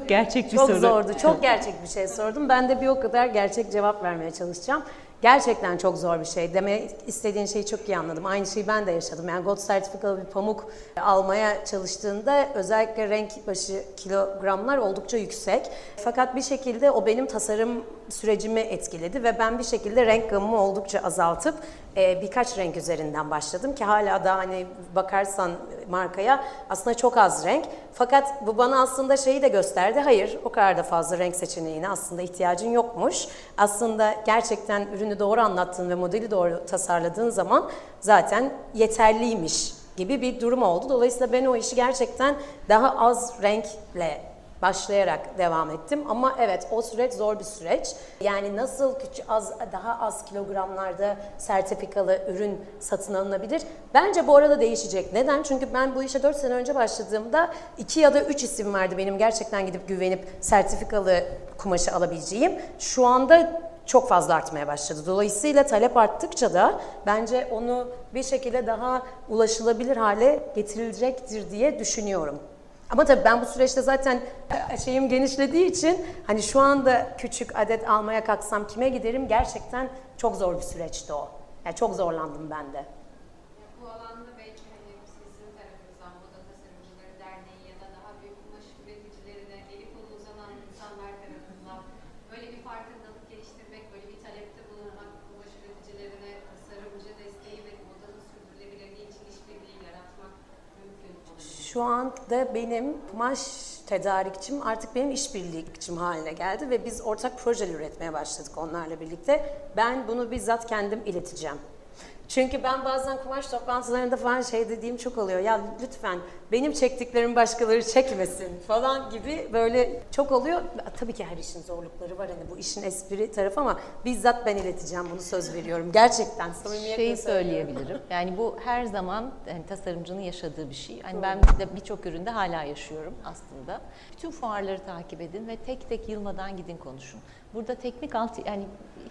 Çok gerçek bir Çok soru. zordu. Çok gerçek bir şey sordum. Ben de bir o kadar gerçek cevap vermeye çalışacağım. Gerçekten çok zor bir şey. Demek istediğin şeyi çok iyi anladım. Aynı şeyi ben de yaşadım. Yani gold sertifikalı bir pamuk almaya çalıştığında özellikle renk başı kilogramlar oldukça yüksek. Fakat bir şekilde o benim tasarım sürecimi etkiledi ve ben bir şekilde renk gamımı oldukça azaltıp e, birkaç renk üzerinden başladım ki hala da hani bakarsan markaya aslında çok az renk. Fakat bu bana aslında şeyi de gösterdi. Hayır o kadar da fazla renk seçeneğine aslında ihtiyacın yokmuş. Aslında gerçekten ürünü doğru anlattığın ve modeli doğru tasarladığın zaman zaten yeterliymiş gibi bir durum oldu. Dolayısıyla ben o işi gerçekten daha az renkle başlayarak devam ettim. Ama evet o süreç zor bir süreç. Yani nasıl küçük az daha az kilogramlarda sertifikalı ürün satın alınabilir? Bence bu arada değişecek. Neden? Çünkü ben bu işe 4 sene önce başladığımda 2 ya da 3 isim vardı benim gerçekten gidip güvenip sertifikalı kumaşı alabileceğim. Şu anda çok fazla artmaya başladı. Dolayısıyla talep arttıkça da bence onu bir şekilde daha ulaşılabilir hale getirilecektir diye düşünüyorum. Ama tabii ben bu süreçte zaten e, şeyim genişlediği için hani şu anda küçük adet almaya kalksam kime giderim gerçekten çok zor bir süreçti o. Yani çok zorlandım ben de. Bu alanda belki hani sizin tarafınızdan Moda Tasarımcıları Derneği ya da daha büyük kumaş üreticilerine eli kolu uzanan insanlar tarafından böyle bir farkındalık geliştirmek, böyle bir talepte bulunmak, kumaş üreticilerine tasarımcı desteği ve modanın sürdürülebilirliği için işbirliği yaratmak mümkün olabilir. Şu anda benim kumaş tedarikçim artık benim işbirlikçim haline geldi ve biz ortak projeler üretmeye başladık onlarla birlikte. Ben bunu bizzat kendim ileteceğim. Çünkü ben bazen kumaş toplantılarında falan şey dediğim çok oluyor. Ya lütfen benim çektiklerim başkaları çekmesin falan gibi böyle çok oluyor. Tabii ki her işin zorlukları var. Hani bu işin espri tarafı ama bizzat ben ileteceğim bunu söz veriyorum. Gerçekten samimiyetle Şeyi söyleyebilirim. Yani bu her zaman yani tasarımcının yaşadığı bir şey. Hani ben de birçok üründe hala yaşıyorum aslında. Bütün fuarları takip edin ve tek tek yılmadan gidin konuşun. Burada teknik alt yani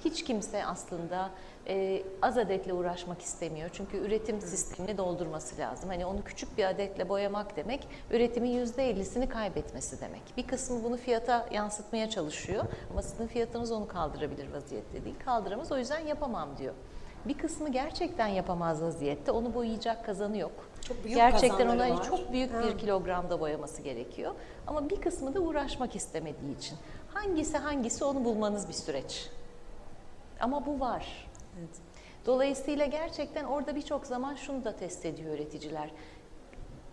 hiç kimse aslında e, az adetle uğraşmak istemiyor. Çünkü üretim sistemini doldurması lazım. Hani onu küçük bir adetle boyamak demek üretimin %50'sini kaybetmesi demek. Bir kısmı bunu fiyata yansıtmaya çalışıyor ama sizin fiyatınız onu kaldırabilir vaziyette değil. Kaldıramaz o yüzden yapamam diyor. Bir kısmı gerçekten yapamaz vaziyette. Onu boyayacak kazanı yok. Çok büyük gerçekten ona var. çok büyük Ha. bir kilogramda boyaması gerekiyor. Ama bir kısmı da uğraşmak istemediği için. Hangisi hangisi onu bulmanız bir süreç. Ama bu var. Dolayısıyla gerçekten orada birçok zaman şunu da test ediyor üreticiler.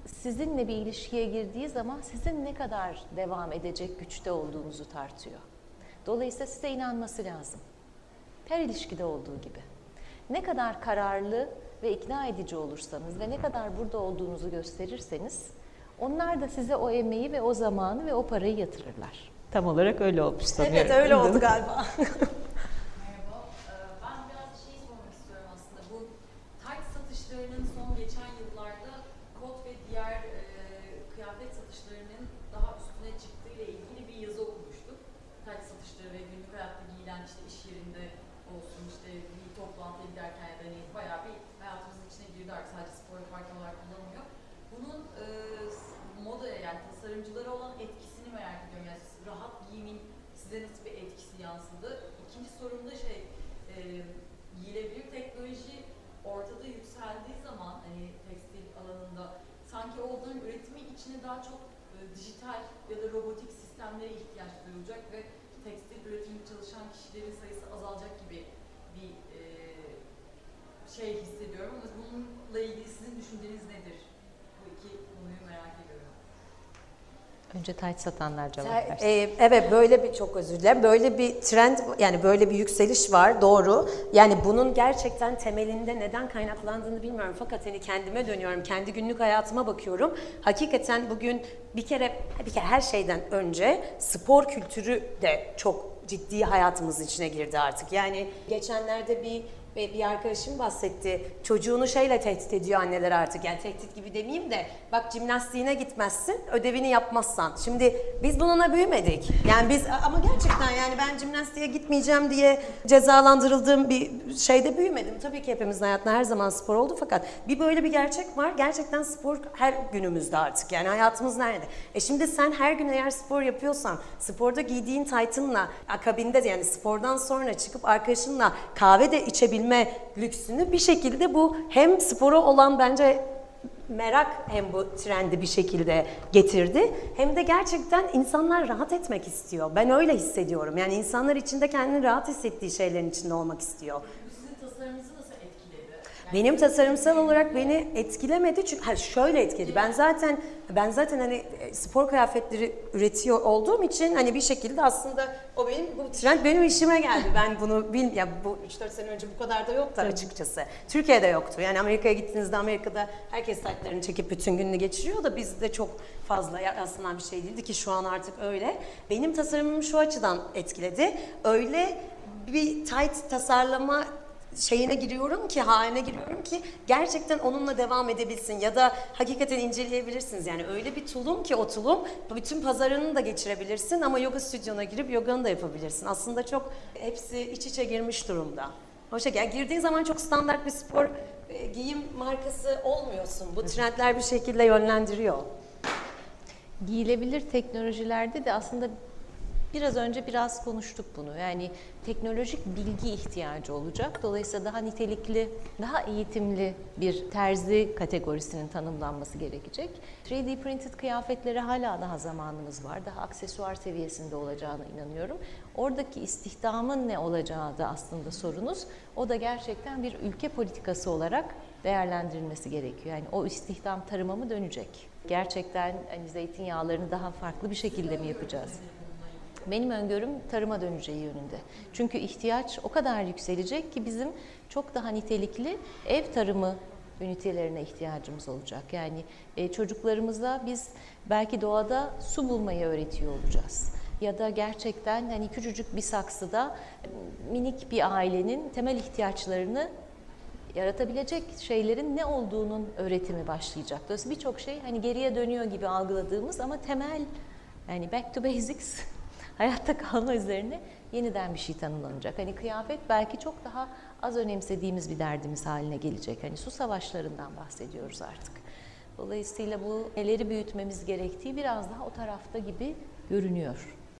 Sizinle bir ilişkiye girdiği zaman sizin ne kadar devam edecek güçte olduğunuzu tartıyor. Dolayısıyla size inanması lazım. Her ilişkide olduğu gibi. Ne kadar kararlı ve ikna edici olursanız ve ne kadar burada olduğunuzu gösterirseniz onlar da size o emeği ve o zamanı ve o parayı yatırırlar. Tam olarak öyle olmuş sanıyorum. Evet öyle oldu galiba. Merhaba. Ee, Ben biraz şey sormak istiyorum aslında. Bu tight satışlarının son geçen yıllarda kot ve diğer e, kıyafet satışlarının daha üstüne çıktığı ile ilgili bir yazı okumuştuk. Tight satışları ve günlük hayatta giyilen işte iş yerinde olsun işte bir toplantıya giderken ya da hani bayağı bir hayatımızın içine girdi artık sadece spor yaparken olarak kullanılıyor. Bunun e, s- modaya yani tasarımcılara olan etkisini merak ediyorum. Yani rahat giyimin size nasıl bir etkisi yansıdı? İkinci sorum da şey, e, giyilebilir teknoloji ortada yükseldiği zaman hani tekstil alanında sanki onların üretimi içine daha çok e, dijital ya da robotik sistemlere ihtiyaç duyulacak ve tekstil üretiminde çalışan kişilerin sayısı azalacak gibi bir e, şey hissediyorum. Ama bununla ilgili sizin düşünceniz nedir? Bu iki konuyu merak ediyorum. Tight satanlar cevap versin. e, evet böyle bir çok özür dilerim. Böyle bir trend yani böyle bir yükseliş var doğru. Yani bunun gerçekten temelinde neden kaynaklandığını bilmiyorum. Fakat hani kendime dönüyorum. Kendi günlük hayatıma bakıyorum. Hakikaten bugün bir kere bir kere her şeyden önce spor kültürü de çok ciddi hayatımızın içine girdi artık. Yani geçenlerde bir ve bir arkadaşım bahsetti. Çocuğunu şeyle tehdit ediyor anneler artık. Yani tehdit gibi demeyeyim de bak jimnastiğine gitmezsin, ödevini yapmazsan. Şimdi biz bununla büyümedik. Yani biz ama gerçekten yani ben jimnastiğe gitmeyeceğim diye cezalandırıldığım bir şeyde büyümedim. Tabii ki hepimizin hayatında her zaman spor oldu fakat bir böyle bir gerçek var. Gerçekten spor her günümüzde artık. Yani hayatımız nerede? E şimdi sen her gün eğer spor yapıyorsan, sporda giydiğin taytınla akabinde de yani spordan sonra çıkıp arkadaşınla kahve de içebilme lüksünü bir şekilde bu hem spora olan bence merak hem bu trendi bir şekilde getirdi hem de gerçekten insanlar rahat etmek istiyor. Ben öyle hissediyorum. Yani insanlar içinde kendini rahat hissettiği şeylerin içinde olmak istiyor. Bu sizin tasarımınızı nasıl etkiledi? Yani Benim tasarımsal olarak beni etkilemedi çünkü ha şöyle etkiledi. Ben zaten ben zaten hani e, spor kıyafetleri üretiyor olduğum için hani bir şekilde aslında o benim bu trend benim işime geldi. Ben bunu bil ya bu 3-4 sene önce bu kadar da yoktu açıkçası. Türkiye'de yoktu. Yani Amerika'ya gittiğinizde Amerika'da herkes taytlarını çekip bütün gününü geçiriyor da bizde çok fazla rastlanan bir şey değildi ki şu an artık öyle. Benim tasarımımı şu açıdan etkiledi. Öyle bir tight tasarlama şeyine giriyorum ki, haline giriyorum ki gerçekten onunla devam edebilsin ya da hakikaten inceleyebilirsiniz. Yani öyle bir tulum ki o tulum bütün pazarını da geçirebilirsin ama yoga stüdyona girip yoganı da yapabilirsin. Aslında çok hepsi iç içe girmiş durumda. Şekilde yani girdiğin zaman çok standart bir spor e, giyim markası olmuyorsun. Bu trendler bir şekilde yönlendiriyor. Giyilebilir teknolojilerde de aslında biraz önce biraz konuştuk bunu. Yani teknolojik bilgi ihtiyacı olacak. Dolayısıyla daha nitelikli, daha eğitimli bir terzi kategorisinin tanımlanması gerekecek. 3D printed kıyafetlere hala daha zamanımız var. Daha aksesuar seviyesinde olacağına inanıyorum. Oradaki istihdamın ne olacağı da aslında sorunuz. O da gerçekten bir ülke politikası olarak değerlendirilmesi gerekiyor. Yani o istihdam tarıma mı dönecek? Gerçekten hani zeytinyağlarını daha farklı bir şekilde mi yapacağız? Benim öngörüm tarıma döneceği yönünde. Çünkü ihtiyaç o kadar yükselecek ki bizim çok daha nitelikli ev tarımı ünitelerine ihtiyacımız olacak. Yani e, çocuklarımıza biz belki doğada su bulmayı öğretiyor olacağız. Ya da gerçekten hani küçücük bir saksıda minik bir ailenin temel ihtiyaçlarını yaratabilecek şeylerin ne olduğunun öğretimi başlayacak. Dolayısıyla birçok şey hani geriye dönüyor gibi algıladığımız ama temel yani back to basics hayatta kalma üzerine yeniden bir şey tanımlanacak. Hani kıyafet belki çok daha az önemsediğimiz bir derdimiz haline gelecek. Hani su savaşlarından bahsediyoruz artık. Dolayısıyla bu neleri büyütmemiz gerektiği biraz daha o tarafta gibi görünüyor.